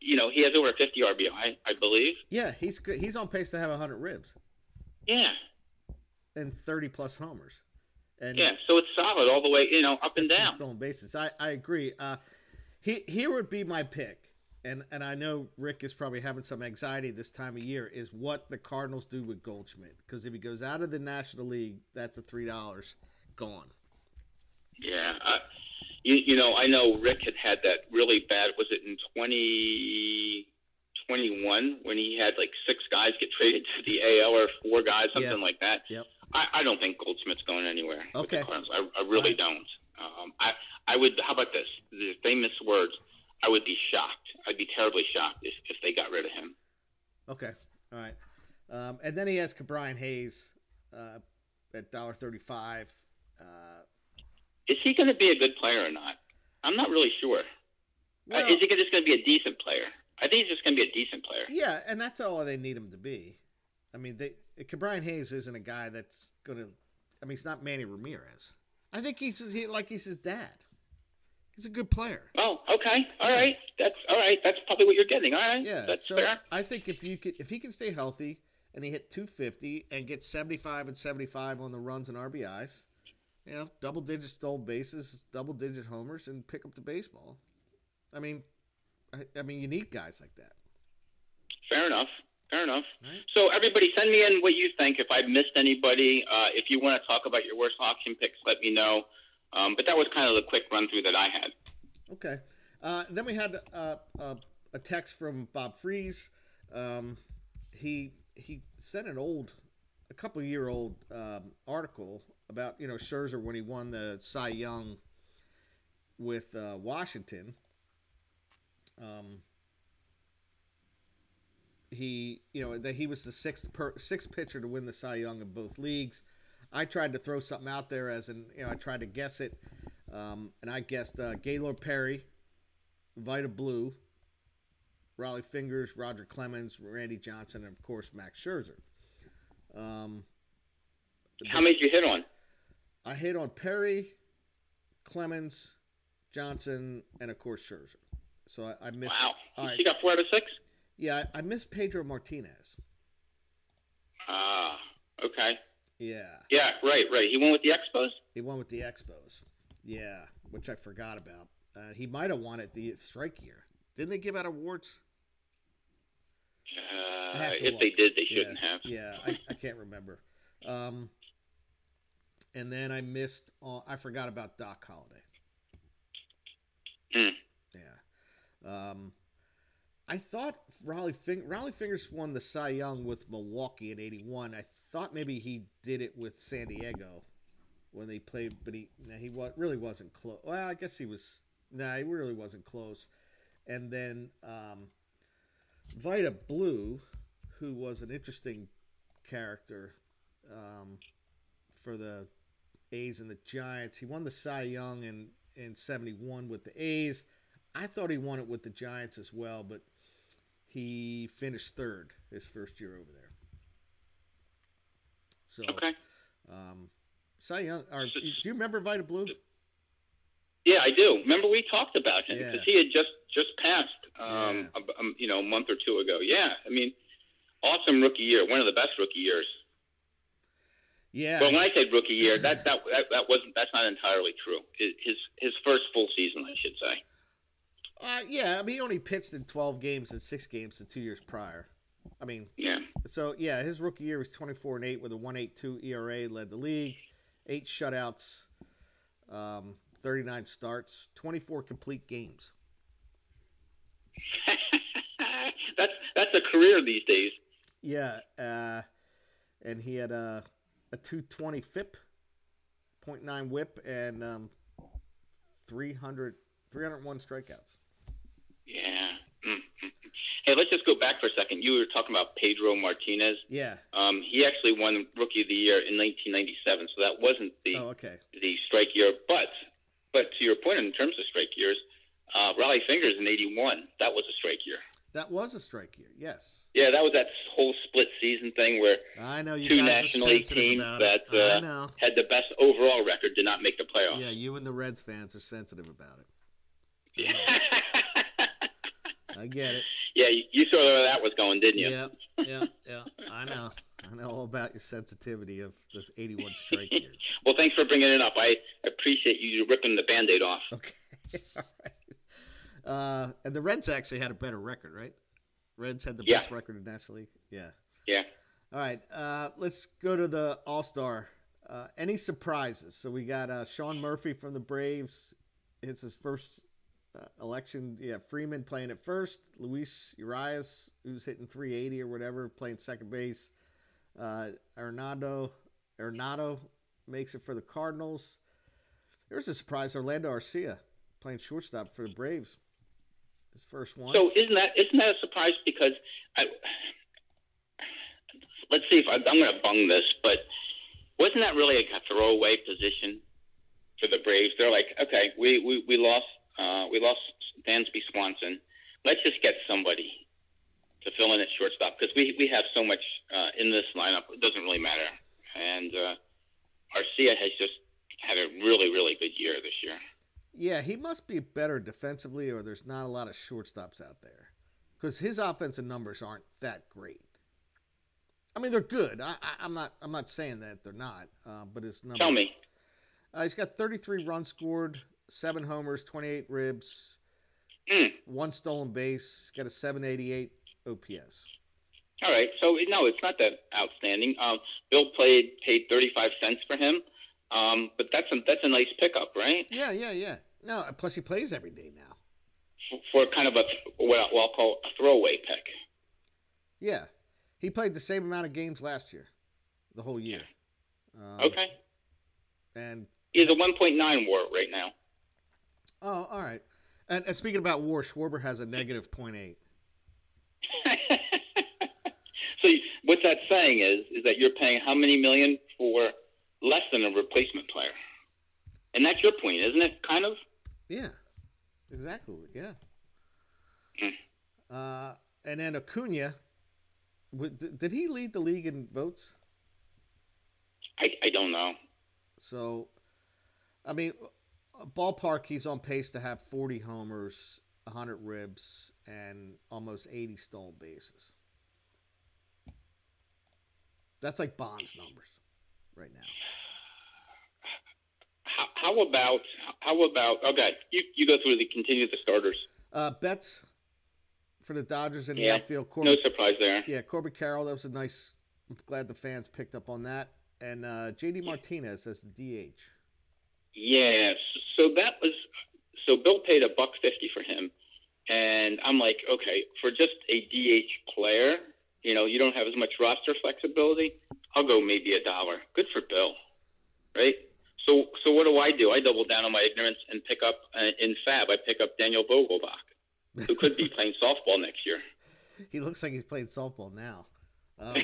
you know he has over 50 RBI, I believe. yeah, he's good. He's on pace to have 100 ribs Yeah, and 30 plus homers. And yeah. So it's solid all the way, you know, up and down. stolen bases. I, I agree. Uh, he, here would be my pick, and and I know Rick is probably having some anxiety this time of year. Is what the Cardinals do with Goldschmidt because if he goes out of the National League, that's a three dollars gone. Yeah. Uh, you, you know, I know Rick had had that really bad. Was it in 2021 when he had like six guys get traded to the AL or four guys, something Yeah. like that? Yep. I, I don't think Goldschmidt's going anywhere. Okay. I, I really Right. don't. Um, I I would. How about this? The famous words. I would be shocked. I'd be terribly shocked if, if they got rid of him. Okay, all right. Um, and then he has Brian Hayes uh, at dollar thirty-five. Uh, Is he going to be a good player or not? I'm not really sure. well, uh, is he just going to be a decent player? I think he's just going to be a decent player. yeah, and that's all they need him to be. I mean, they Brian Hayes isn't a guy that's going to. I mean, he's not Manny Ramirez. I think he's he, like he's his dad. He's a good player. Oh, okay. all Yeah. right. That's all right. That's probably what you're getting. All right. Yeah, That's so fair. I think if you could, if he can stay healthy and he hit 250 and get 75 and 75 on the runs and RBIs, you know, double digit stolen bases, double digit homers, and pick up the baseball. I mean, I, I mean, you need guys like that. Fair enough. Fair enough. Right. So everybody, send me in what you think. If I missed anybody, uh, if you want to talk about your worst auction picks, let me know. Um, but that was kind of the quick run through that I had. Okay. Uh, then we had uh, uh, a text from Bob Freeze. Um, he he sent an old, a couple year old um, article about you know Scherzer when he won the Cy Young with uh, Washington. Um, he you know that he was the sixth per, sixth pitcher to win the Cy Young in both leagues. I tried to throw something out there as an you know I tried to guess it, um, and I guessed uh, Gaylord Perry, Vida Blue, Rollie Fingers, Roger Clemens, Randy Johnson, and of course Max Scherzer. Um, How many did you hit on? I hit on Perry, Clemens, Johnson, and of course Scherzer. So I, I missed. Wow. All right. You got four out of six? Yeah, I, I missed Pedro Martinez. Ah, okay. Yeah, Yeah, right, right. He went with the Expos? he won with the Expos. Yeah, which I forgot about. Uh, he might have won it the strike year. Didn't they give out awards? Uh, if look. they did, they shouldn't have. Yeah, I, I can't remember. Um, and then I missed. Uh, I forgot about Doc Halladay. Hmm. Yeah. Um, I thought Rollie Fing- Rollie Fingers won the Cy Young with Milwaukee in '81. I thought maybe he did it with San Diego when they played, but he nah, he wa- really wasn't close. Well, I guess he was. Nah, he really wasn't close. And then um, Vida Blue, who was an interesting character um, for the A's and the Giants. He won the Cy Young in in '71 with the A's. I thought he won it with the Giants as well, but he finished third his first year over there. So, Okay. um, Cy Young. Or, do you remember Vida Blue? Yeah, I do. Remember we talked about him Yeah. because he had just just passed um, Yeah. ab- um, you know, a month or two ago. Yeah, I mean, awesome rookie year, one of the best rookie years. Yeah. Well, when I said rookie year, that that that, that wasn't that's not entirely true. His his, first full season, I should say. Uh, yeah, I mean, he only pitched in 12 games and six games in two years prior. I mean, Yeah. so yeah, his rookie year was 24 and 8 with a 1.82 ERA, led the league, eight shutouts, um, 39 starts, 24 complete games. that's that's a career these days. Yeah, uh, and he had a a 220 FIP, 0.9 WHIP, and um, 300 301 strikeouts. Yeah. Mm-hmm. Hey, let's just go back for a second. You were talking about Pedro Martinez. Yeah. Um, he actually won Rookie of the Year in 1997, so that wasn't the Oh, okay. the strike year. But but to your point, in terms of strike years, uh, Rollie Fingers in '81, that was a strike year. That was a strike year. Yes. Yeah, that was that whole split season thing where I know you two National League teams that uh, had the best overall record did not make the playoffs. Yeah, you and the Reds fans are sensitive about it. Yeah. I get it. yeah, you, you saw where that was going, didn't you? Yeah, yeah, yeah. I know. I know all about your sensitivity of this 81 strike year. Well, thanks for bringing it up. I appreciate you ripping the band-aid off. Okay. all right. Uh, and the Reds actually had a better record, right? Reds had the Yeah. best record in National League. Yeah. Yeah. All right. Uh, let's go to the All Star. Uh, any surprises? So we got uh, Sean Murphy from the Braves. It's his first uh, election. Yeah, Freeman playing at first. Luis Arraez, who's hitting 380 or whatever, playing second base. Uh, Arenado, Arenado makes it for the Cardinals. There's a surprise. Orlando Arcia playing shortstop for the Braves. His first one. So isn't that isn't that a surprise? Because I, let's see if I, I'm going to bung this, but wasn't that really a throwaway position for the Braves? They're like, okay, we we, we lost uh, we lost Dansby Swanson. Let's just get somebody to fill in at shortstop because we we have so much uh, in this lineup. It doesn't really matter. And uh, Arcia has just had a really really good year this year. Yeah, he must be better defensively, or there's not a lot of shortstops out there because his offensive numbers aren't that great. I mean, they're good. I, I'm not. I'm not saying that they're not. Uh, but his numbers. Tell me. Uh, he's got 33 runs scored, seven homers, 28 ribs, Mm. one stolen base. Got a 788 OPS. All right, so no, it's not that outstanding. Um, Bill played paid thirty five cents for him, um, but that's a that's a nice pickup, right? Yeah, yeah, yeah. No, plus he plays every day now. For, for kind of a what I'll call a throwaway pick. Yeah, he played the same amount of games last year, the whole year. Um, Okay, And he's a one point nine WAR right now. Oh, all right. And, and speaking about WAR, Schwarber has a negative point eight. so what that's saying is is that you're paying how many million for less than a replacement player, and that's your point, isn't it? Kind of. Yeah, exactly. Yeah. Hmm. Uh, and then Acuna, did he lead the league in votes? I I don't know. So, I mean, ballpark, he's on pace to have 40 homers, 100 ribs, and almost 80 stolen bases. That's like Bond's numbers right now. How, how about how about okay? You you go through the continue the starters. Uh, Betts for the Dodgers in the Yeah, outfield. No surprise there. yeah, Corbin Carroll. That was a nice. I'm glad the fans picked up on that. And uh, JD Martinez as the DH. Yes. So that was so Bill paid a buck fifty for him, and I'm like, okay, for just a DH player, you know, you don't have as much roster flexibility. I'll go maybe a dollar. Good for Bill, right? So so what do I do? I double down on my ignorance and pick up uh, in Fab. I pick up Daniel Vogelbach, who could be playing softball next year. He looks like he's playing softball now. Um,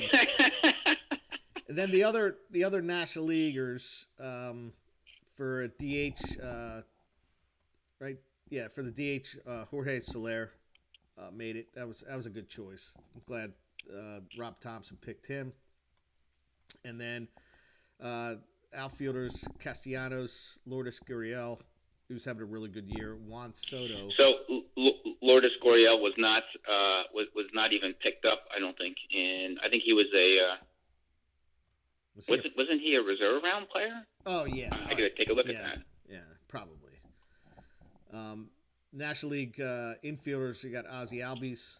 And then the other the other National Leaguers um, for a DH, uh, right? Yeah, for the DH, uh, Jorge Soler uh, made it. That was that was a good choice. I'm glad uh, Rob Thomson picked him. And then uh, outfielders Castellanos, Lourdes Gurriel, who's having a really good year. Juan Soto. So L- L- Lourdes Gurriel was not uh, was was not even picked up. I don't think, and I think he was a uh, Was he a- wasn't he a reserve round player? Oh yeah. I gotta take a look yeah, at that. Yeah, probably. Um, National League uh, infielders, you got Ozzie Albies.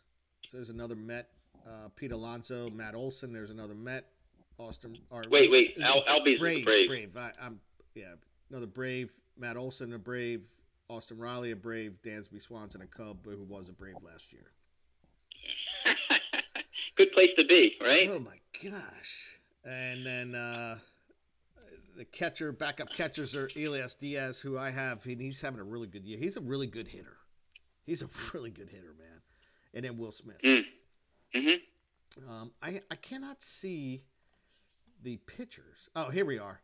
So there's another Met. Uh, Pete Alonso, Matt Olson. There's another Met. Austin. Or, Wait, wait, Al, Albies is Brave. Brave. Brave. I, I'm yeah. Another Brave. Matt Olson, a Brave. Austin Riley, a Brave. Dansby Swanson, a Cub, who was a Brave last year. Good place to be, right? Oh my gosh! And then uh, the catcher, backup catchers are Elias Diaz, who I have, and he's having a really good year. He's a really good hitter. He's a really good hitter, man. And then Will Smith. Mm. hmm Um, I I cannot see the pitchers. Oh, here we are.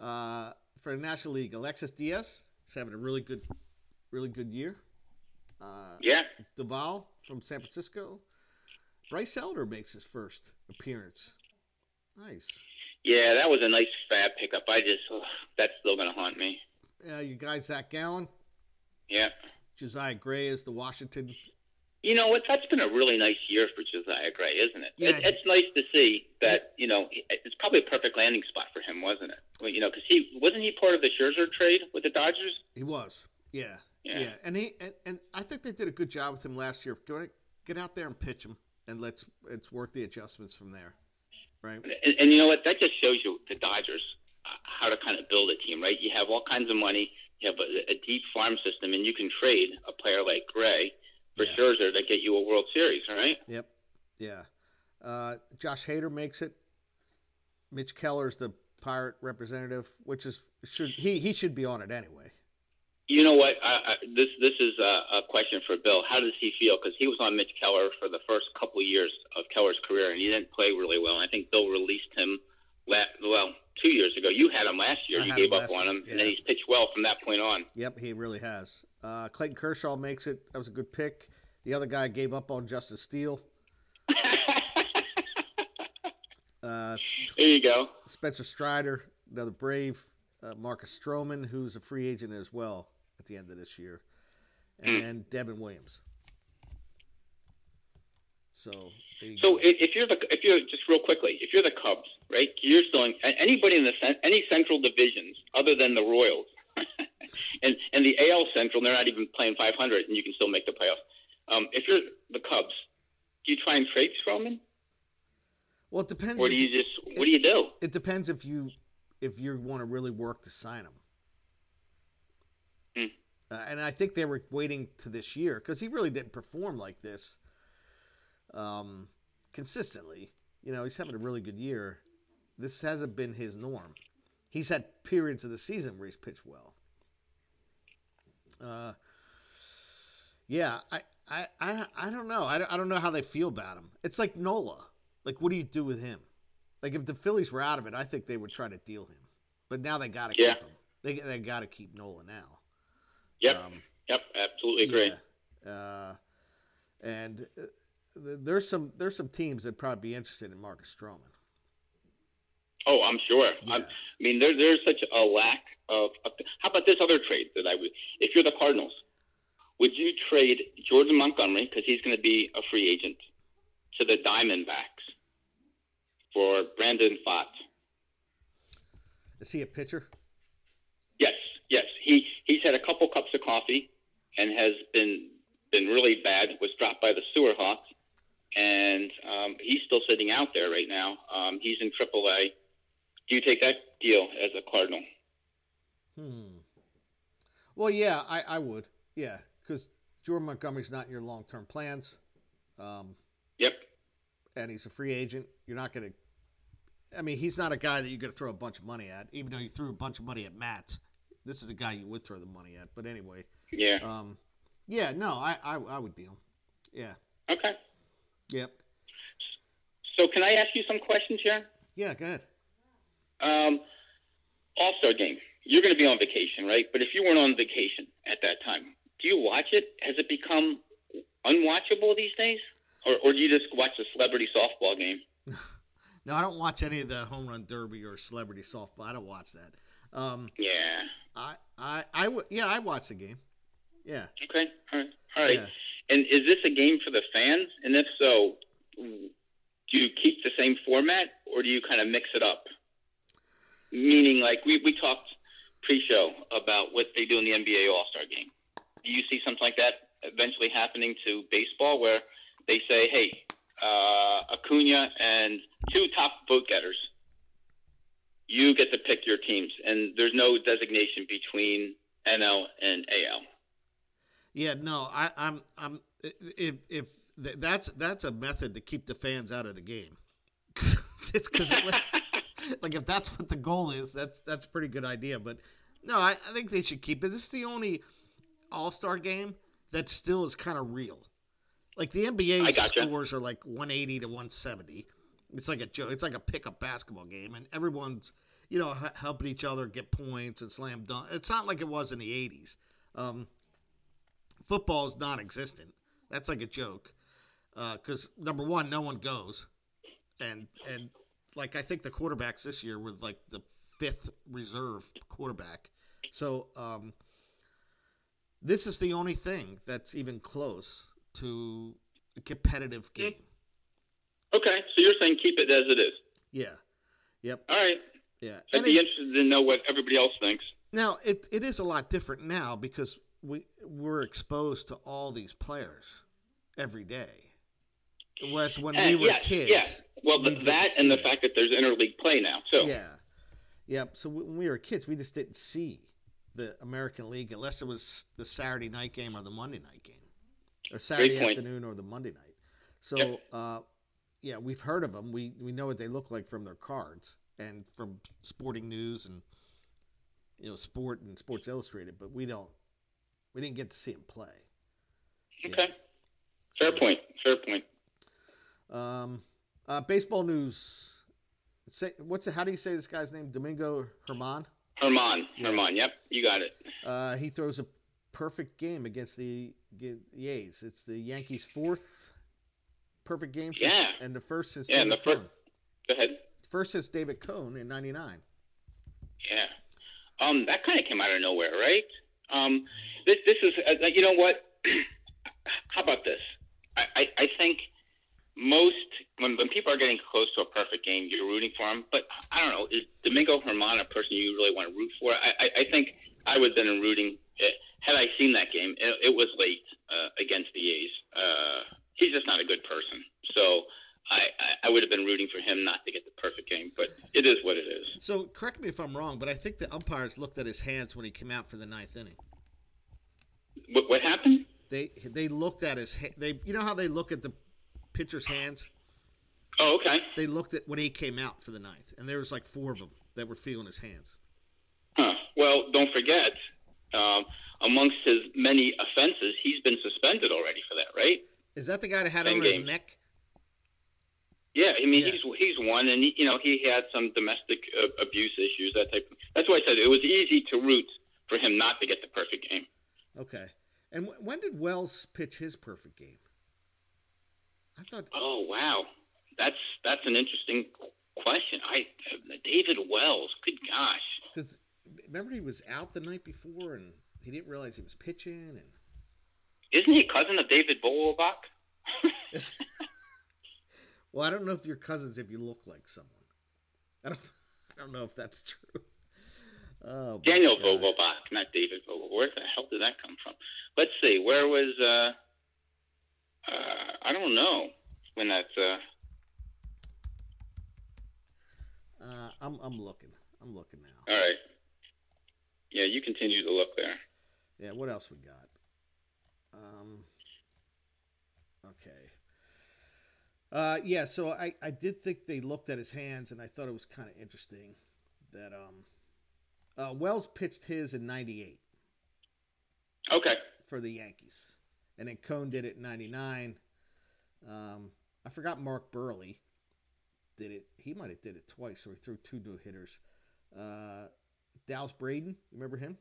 Uh, for the National League, Alexis Diaz is having a really good, really good year. Uh, Yeah. Doval from San Francisco. Bryce Elder makes his first appearance. Nice. Yeah, that was a nice fab pickup. I just ugh, that's still gonna haunt me. Uh, you guys, Zach Gallen, Yeah. Josiah Gray is the Washington. You know what? That's been a really nice year for Josiah Gray, isn't it? Yeah. it it's nice to see that. You know, it's probably a perfect landing spot for him, wasn't it? Well, you know, because he wasn't he part of the Scherzer trade with the Dodgers. He was, yeah, Yeah. yeah, and he and, and I think they did a good job with him last year. Get out there and pitch him, and let's let's work the adjustments from there, right? And, and you know what? That just shows you the Dodgers uh, how to kind of build a team, right? You have all kinds of money, you have a, a deep farm system, and you can trade a player like Gray for Yeah. Scherzer to get you a World Series, right? Yep, yeah. Uh, Josh Hader makes it. Mitch Keller's the Pirate representative, which is should he he should be on it anyway. You know what? I, I, this this is a, a question for Bill. How does he feel? Because he was on Mitch Keller for the first couple of years of Keller's career, and he didn't play really well. I think Bill released him. La- well, two years ago, you had him last year. I you gave up on year, him, yeah. and then he's pitched well from that point on. Yep, he really has. Uh, Clayton Kershaw makes it. That was a good pick. The other guy gave up on Justin Steele. Uh, there you go. Spencer Strider, another Brave. Uh, Marcus Stroman, who's a free agent as well at the end of this year, and then Devin Williams. So, So if you're the if you're just real quickly, if you're the Cubs, right? You're still anybody in the any Central divisions other than the Royals, and and the AL Central, they're not even playing 500, and you can still make the playoffs. Um, if you're the Cubs, do you try and trade Stroman, well, it depends. or do you just what do you do? It depends if you if you want to really work to sign him. Hmm. Uh, and I think they were waiting to this year because he really didn't perform like this um, consistently. You know, he's having a really good year. This hasn't been his norm. He's had periods of the season where he's pitched well. Uh, yeah, I, I, I, I don't know. I, don't- I don't know how they feel about him. It's like Nola. Like, what do you do with him? Like, if the Phillies were out of it, I think they would try to deal him. But now they got to Yeah. keep him. They, they got to keep Nola now. Yep, Um, yep, absolutely agree. yeah. Uh, and uh, th- there's some there's some teams that probably be interested in Marcus Stroman. Oh, I'm sure. Yeah. I'm, I mean, there, there's such a lack of, of. How about this other trade that I would? If you're the Cardinals, would you trade Jordan Montgomery because he's going to be a free agent to the Diamondbacks for Brandon Pfaadt? Is he a pitcher? Yes, yes. He he's had a couple cups of coffee and has been been really bad. Was dropped by the Sewer Hawks, and um, he's still sitting out there right now. Um, he's in AAA. Do you take that deal as a Cardinal? Hmm. Well, yeah, I, I would. Yeah, because Jordan Montgomery's not in your long term plans, um, Yep. and he's a free agent. You're not going to. I mean, he's not a guy that you're going to throw a bunch of money at, even though you threw a bunch of money at Matt. This is a guy you would throw the money at. But anyway, Yeah. um, yeah, no, I, I, I would deal. Yeah. Okay. Yep. So can I ask you some questions here? Yeah, go ahead. Um, All Star game. You're going to be on vacation, right? But if you weren't on vacation at that time, do you watch it? Has it become unwatchable these days, or, or do you just watch the celebrity softball game? No, I don't watch any of the home run derby or celebrity softball. I don't watch that. Um, Yeah. I, I, I yeah, I watch the game. Yeah. Okay. All right. All right. Yeah. And is this a game for the fans? And if so, do you keep the same format or do you kind of mix it up? Meaning, like we, we talked pre-show about what they do in the NBA All-Star game. Do you see something like that eventually happening to baseball, where they say, "Hey, uh, Acuna and two top vote getters, you get to pick your teams, and there's no designation between NL and AL." Yeah, no, I, I'm, I'm, if, if that's that's a method to keep the fans out of the game. it's because like if that's what the goal is, that's that's a pretty good idea. But no, I, I think they should keep it. This is the only All Star game that still is kind of real. Like the NBA gotcha. scores are like 180 to 170. It's like a joke. It's like a pickup basketball game, and everyone's you know h- helping each other get points and slam dunk. It's not like it was in the 80s. Um, football is non-existent. That's like a joke because uh, number one, no one goes, and and like I think the quarterbacks this year were like the fifth reserve quarterback. So um, this is the only thing that's even close to a competitive game. Okay, so you're saying keep it as it is. Yeah. Yep. All right. Yeah. I'd And be interested to know what everybody else thinks. Now it it is a lot different now because we we're exposed to all these players every day. Whereas when we Uh, were yeah, kids, yeah. Well, we that and the it. fact that there's interleague play now too. Yeah. Yep. So when we were kids, we just didn't see the American League unless it was the Saturday night game or the Monday night game, or Saturday afternoon or the Monday night. So, Yep. uh, yeah, we've heard of them. We we know what they look like from their cards and from Sporting News and you know Sport and Sports Illustrated, but we don't. We didn't get to see them play. Okay. Fair So, point. Fair point. Um, uh, baseball news. Say what's how do you say this guy's name? Domingo Germán. Germán. Yeah. Germán. Yep. You got it. Uh, he throws a perfect game against the, the A's. It's the Yankees' fourth perfect game. Since, Yeah. and the first since Yeah, David the fir- Cohn. Go ahead. First since David Cone in '99. Yeah. Um, that kind of came out of nowhere, right? Um, this this is uh, you know what? How about this? I, I, I think most when when people are getting close to a perfect game, you're rooting for them. But I don't know, is Domingo Germán a person you really want to root for? I, I, I think I would have been rooting eh, had I seen that game. It, it was late uh, against the A's. Uh, he's just not a good person. So I, I, I would have been rooting for him not to get the perfect game. But it is what it is. So correct me if I'm wrong, but I think the umpires looked at his hands when he came out for the ninth inning. What, what happened? They they looked at his they you know how they look at the pitcher's hands. Oh, okay. They looked at when he came out for the ninth, and there was like four of them that were feeling his hands. Huh. Well, don't forget, um, amongst his many offenses, he's been suspended already for that, right? Is that the guy that had Ten over his neck? Yeah, I mean Yeah. he's he's one, and he, you know he had some domestic uh, abuse issues, that type. Of, that's why I said it was easy to root for him not to get the perfect game. Okay. And w- when did Wells pitch his perfect game? I thought Oh wow, that's that's an interesting question. I David Wells, good gosh. because remember he was out the night before and he didn't realize he was pitching and Isn't he cousin of David Vogelbach? well, I don't know if you're cousins if you look like someone. I don't. I don't know if that's true. Oh, Daniel gosh. Vogelbach, not David Vogel. Where the hell did that come from? Let's see. Where was? Uh, uh, I don't know when that's. Uh, Uh, I'm. I'm looking. I'm looking now. all right. Yeah, you continue to look there. Yeah. What else we got? Um. Okay. Uh, yeah. So I, I did think they looked at his hands, and I thought it was kind of interesting that um, uh, Wells pitched his in '98 Okay. for the Yankees, and then Cone did it in '99. Um, I forgot Mark Buehrle did it. He might have did it twice, so he threw two no hitters. Uh, Dallas Braden, remember him?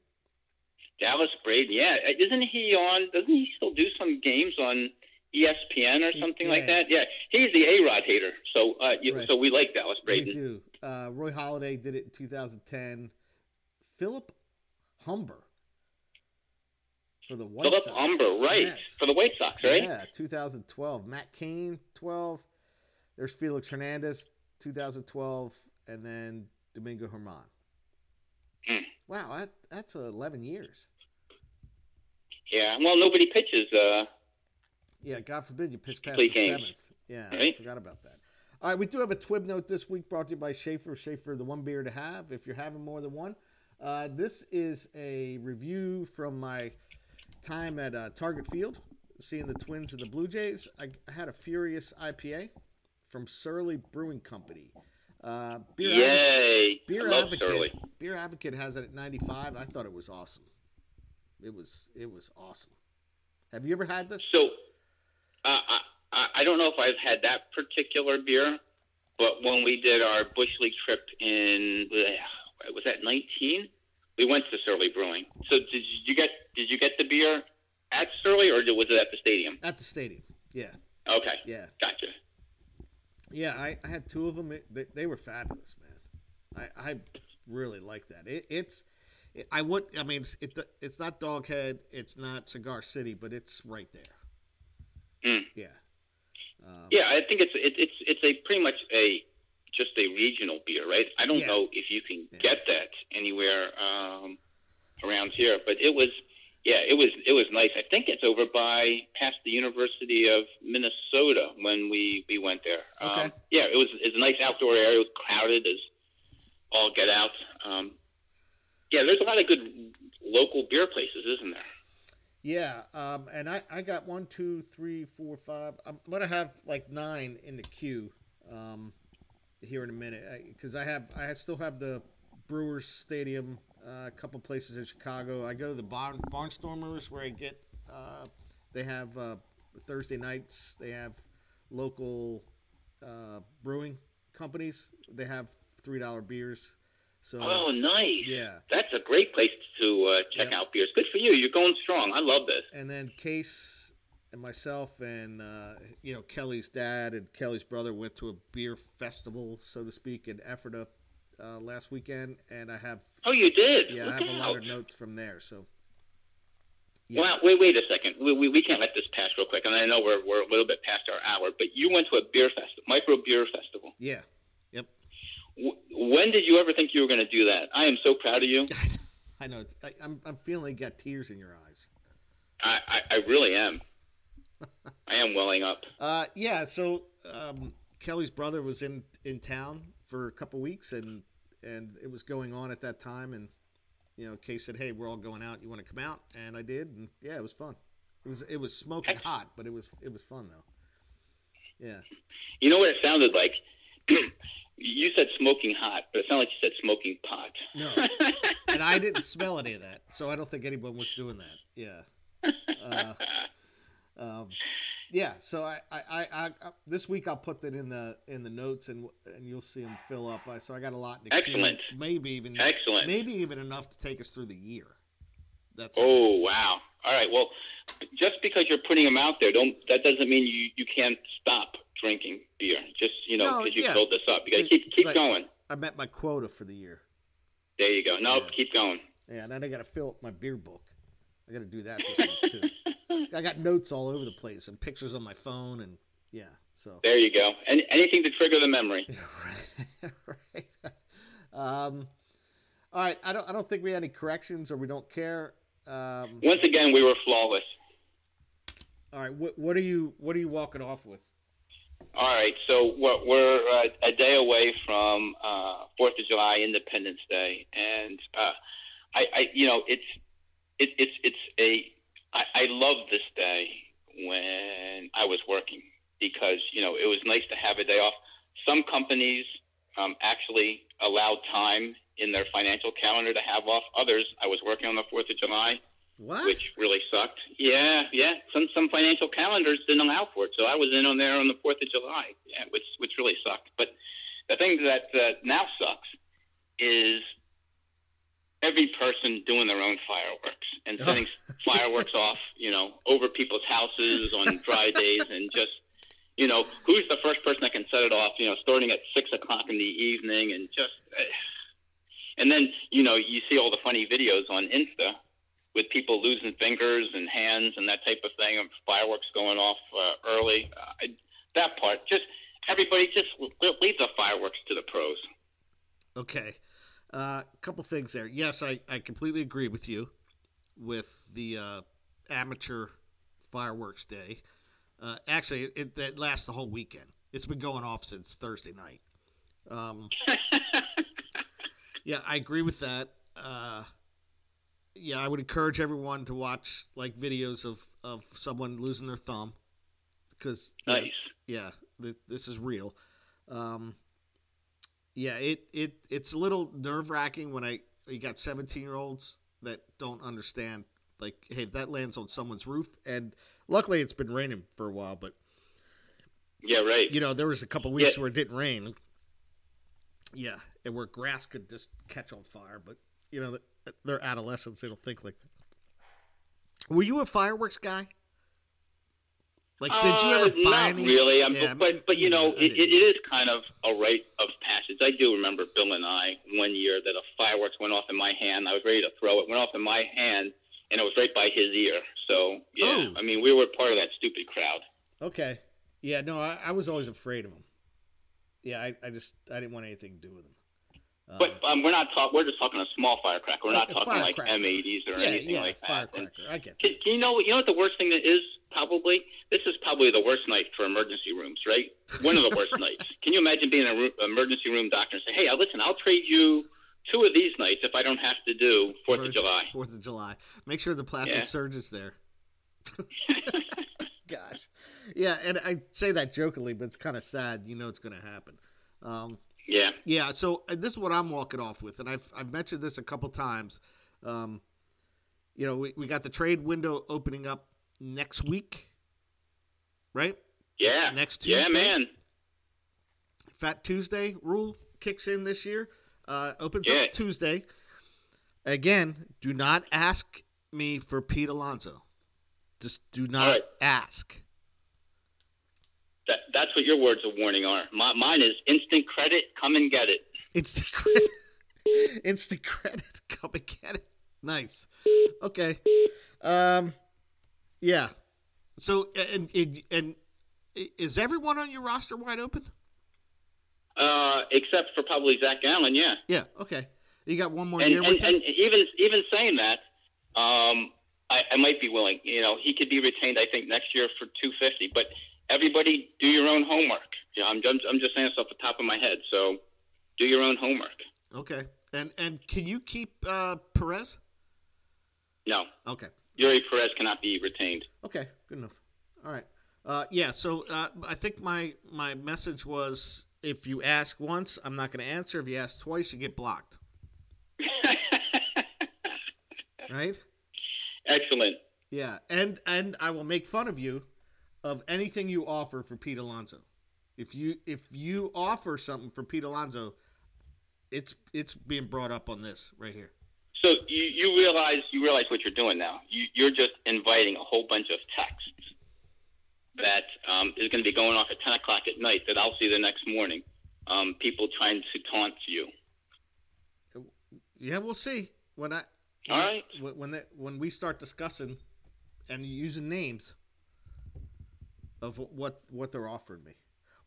Dallas Braden. Yeah, isn't he on? Doesn't he still do some games on ESPN or something like that? Yeah, he's the A Rod hater. So, uh, you, Right. so we like Dallas We Braden. do. Uh, Roy Halladay did it in 2010. Philip Humber for the White Philip Sox. Humber, right? Yes. For the White Sox, right? Yeah, 2012. Matt Cain, 12. There's Felix Hernandez, 2012, and then Domingo Germán. Hmm. Wow, that, that's 11 years. Yeah. Well, nobody pitches. Uh, Yeah, God forbid you pitch past Play the games. seventh. Yeah, Right? I forgot about that. All right, we do have a Twib note this week brought to you by Schaefer. Schaefer, the one beer to have if you're having more than one. Uh, this is a review from my time at uh, Target Field, seeing the Twins and the Blue Jays. I, I had a Furious IPA from Surly Brewing Company. Uh, beer yay! Beer I love Advocate. Surly. Beer Advocate has it at 95. I thought it was awesome. It was it was awesome. Have you ever had this? So, uh, I I don't know if I've had that particular beer, but when we did our bush league trip in was that 19? We went to Surly Brewing. So did you get did you get the beer at Surly or was it at the stadium? At the stadium. Yeah, Okay, yeah. gotcha. Yeah, I, I had two of them. They, they were fabulous, man. I, I really like that. It, it's I would I mean it's it, it's not Doghead, it's not Cigar City, but it's right there. Mm. Yeah. Um, Yeah, I think it's it, it's it's a pretty much a just a regional beer, right? I don't Yeah. know if you can Yeah. get that anywhere um, around here, but it was yeah, it was it was nice. I think it's over by past the University of Minnesota when we we went there. Okay. Um, yeah, it was it's a nice outdoor area. It was crowded as all get out. Um, yeah, there's a lot of good local beer places, isn't there? Yeah, um, and I, I got one, two, three, four, five. I'm gonna have like nine in the queue um, here in a minute because I, have I still have the Brewers Stadium, uh, a couple places in Chicago. I go to the Barn, Barnstormers where I get uh, they have uh, Thursday nights. They have local uh, brewing companies. They have three dollar beers. So Oh, nice. yeah, That's a great place to uh, check Yep. out beers. Good for you. You're going strong. I love this. and then Case and myself and uh, you know Kelly's dad and Kelly's brother went to a beer festival, so to speak, in Ephrata uh, last weekend, and I have Oh, you did. yeah Look I have a lot of notes from there. So yeah. Well, wait, wait a second. We, we, we can't let this pass real quick. And I know we're, we're a little bit past our hour, but you went to a beer festival, micro beer festival. yeah. W- when did you ever think you were going to do that? I am so proud of you. I know. It's, I, I'm I'm feeling you got tears in your eyes. I, I, I really am. I am welling up. Uh, yeah. So um, Kelly's brother was in in town for a couple weeks, and and it was going on at that time, and you know, Kay said, "Hey, we're all going out. You want to come out?" And I did, and yeah, it was fun. It was it was smoking hot, but it was it was fun though. Yeah. You know what it sounded like? you said smoking hot, but it sounded like you said smoking pot. No. And I didn't smell any of that, so I don't think anyone was doing that. Yeah. Uh, um, yeah. So I, I, I, I, this week I'll put that in the in the notes, and and you'll see them fill up. I, so I got a lot in the queue, Excellent. Maybe even Excellent. maybe even enough to take us through the year. That's Oh wow! All right. Well, just because you're putting them out there, don't that doesn't mean you you can't stop drinking beer. Just you know, No, because you yeah. filled this up, you got to keep keep like- going. I met my quota for the year. There you go. No, Yeah. keep going. Yeah, and then I got to fill up my beer book. I got to do that this week too. I got notes all over the place and pictures on my phone, and yeah. So There you go. And anything to trigger the memory. right. right. Um, all right. I don't. I don't think we had any corrections, or we don't care. Um, Once again, we were flawless. all right. What, what are you? What are you walking off with? All right, so we're, uh, a day away from uh, Fourth of July, Independence Day, and uh, I, I, you know, it's it, it's it's a I, I love this day when I was working because you know it was nice to have a day off. Some companies um, actually allowed time in their financial calendar to have off. Others, I was working on the Fourth of July, What? which really sucked. Yeah, yeah. Some some financial calendars didn't allow for it, so I was in on there on the Fourth of July, yeah, which which really sucked. But the thing that uh, now sucks is every person doing their own fireworks and setting fireworks off, you know, over people's houses on dry days, and just you know, who's the first person that can set it off? You know, starting at six o'clock in the evening, and just. Uh, and then you know you see all the funny videos on Insta with people losing fingers and hands and that type of thing, and fireworks going off uh, early. Uh, that part, just everybody, just leave the fireworks to the pros. Okay, a uh, couple things there. Yes, I, I completely agree with you with the uh, amateur fireworks day. Uh, actually, it, it, lasts the whole weekend. It's been going off since Thursday night. Um, yeah, I agree with that. Yeah, I would encourage everyone to watch like videos of, of someone losing their thumb because nice. Yeah, th- this is real. Um, yeah, it, it it's a little nerve wracking when I you got seventeen year olds that don't understand like hey if that lands on someone's roof and luckily it's been raining for a while but yeah right you know there was a couple weeks yeah. where it didn't rain yeah and where grass could just catch on fire but you know they're adolescents they don't think like that were you a fireworks guy like, did you ever uh, buy not any? really. I'm, yeah, but but you yeah, know, it, it is kind of a rite of passage. I do remember Bill and I one year that a fireworks went off in my hand. I was ready to throw it. Went off in my hand, and it was right by his ear. So yeah, oh. I mean, we were part of that stupid crowd. Okay. Yeah. No, I, I was always afraid of him. Yeah, I, I just I didn't want anything to do with him. Um, but um, we're not talking. We're just talking a small firecracker. We're not talking like M80s or yeah, anything yeah, like that. Firecracker. And I get. Can, can, you know? You know what the worst thing that is? Probably this is probably the worst night for emergency rooms, right? One of the worst nights. Can you imagine being an emergency room doctor and say, "Hey, listen, I'll trade you two of these nights if I don't have to do Fourth of July." Fourth of July. Make sure the plastic yeah. surgeon's there. Gosh, yeah, and I say that jokingly, but it's kind of sad. You know, it's going to happen. Um, yeah. Yeah. So uh, this is what I'm walking off with, and I've I've mentioned this a couple times. Um, you know, we, we got the trade window opening up next week, right? Yeah. Next Tuesday. Yeah, man. Fat Tuesday rule kicks in this year. Uh, opens yeah. up Tuesday. Again, do not ask me for Pete Alonso. Just do not right. ask. That, that's what your words of warning are. My, mine is instant credit. Come and get it. Instant credit. instant credit. Come and get it. Nice. Okay. Um. Yeah. So and and, and is everyone on your roster wide open? Uh, except for probably Zac Gallen. Yeah. Yeah. Okay. You got one more and, year and, with him. And even even saying that, um, I, I might be willing. You know, he could be retained. I think next year for two fifty. But everybody do your own homework. Yeah, I'm, I'm, I'm just saying this off the top of my head. So do your own homework. Okay. And and can you keep uh, Perez? No. Okay. Eury Perez cannot be retained. Okay, good enough. All right. Uh, yeah. So uh, I think my my message was: if you ask once, I'm not going to answer. If you ask twice, you get blocked. right. Excellent. Yeah, and and I will make fun of you of anything you offer for Pete Alonso. If you if you offer something for Pete Alonso, it's it's being brought up on this right here. So you, you realize you realize what you're doing now. You, you're just inviting a whole bunch of texts that um, is going to be going off at 10 o'clock at night that I'll see the next morning. Um, people trying to taunt you. Yeah, we'll see when I. When All right. I, when they, when we start discussing and using names of what what they're offering me.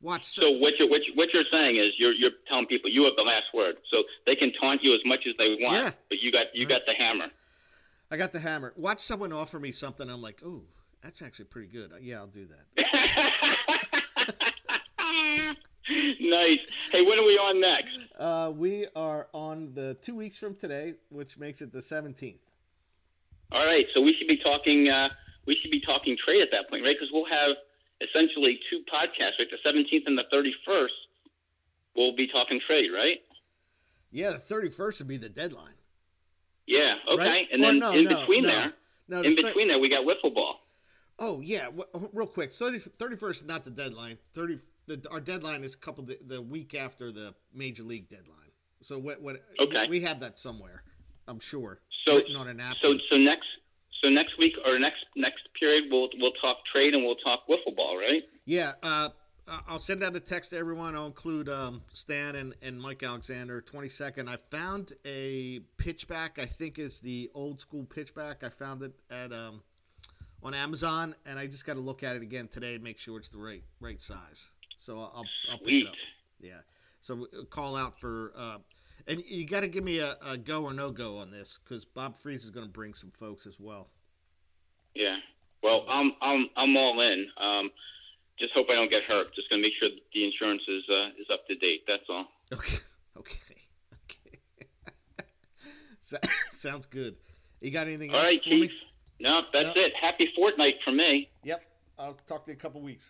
Watch. So what you're, what, you, what you're saying is you're you're telling people you have the last word, so they can taunt you as much as they want. Yeah. But you got you right. got the hammer. I got the hammer. Watch someone offer me something. I'm like, oh, that's actually pretty good. Yeah, I'll do that. nice. Hey, when are we on next? Uh, we are on the two weeks from today, which makes it the 17th. All right, so we should be talking. Uh, we should be talking trade at that point, right? Because we'll have essentially two podcasts, right? The 17th and the 31st, we'll be talking trade, right? Yeah, the 31st would be the deadline. Yeah, okay. Right? And then no, in no, between no, there, no, in between there, we got wiffle ball. Oh yeah, real quick. 30, 31st is not the deadline. Thirty. The, our deadline is coupled the, the week after the major league deadline. So what? What? Okay. We have that somewhere. I'm sure. So on an app. So so next so next week or next next period we'll we'll talk trade and we'll talk wiffle ball, right? Yeah. Uh, I'll send out a text to everyone. I'll include um, Stan and, and Mike Alexander. Twenty second. I found a pitchback. I think is the old school pitchback. I found it at um, on Amazon, and I just got to look at it again today and make sure it's the right right size. So I'll I'll pick it up. Yeah. So uh, call out for. Uh, and you got to give me a, a, go or no go on this because Bob Freeze is going to bring some folks as well. Yeah. Well, I'm I'm I'm all in. Um, just hope I don't get hurt. Just gonna make sure the insurance is uh, is up to date. That's all. Okay. Okay. Okay. sounds good. You got anything all else? All right, Keith. No, that's no. it. Happy fortnight for me. Yep. I'll talk to you in a couple weeks.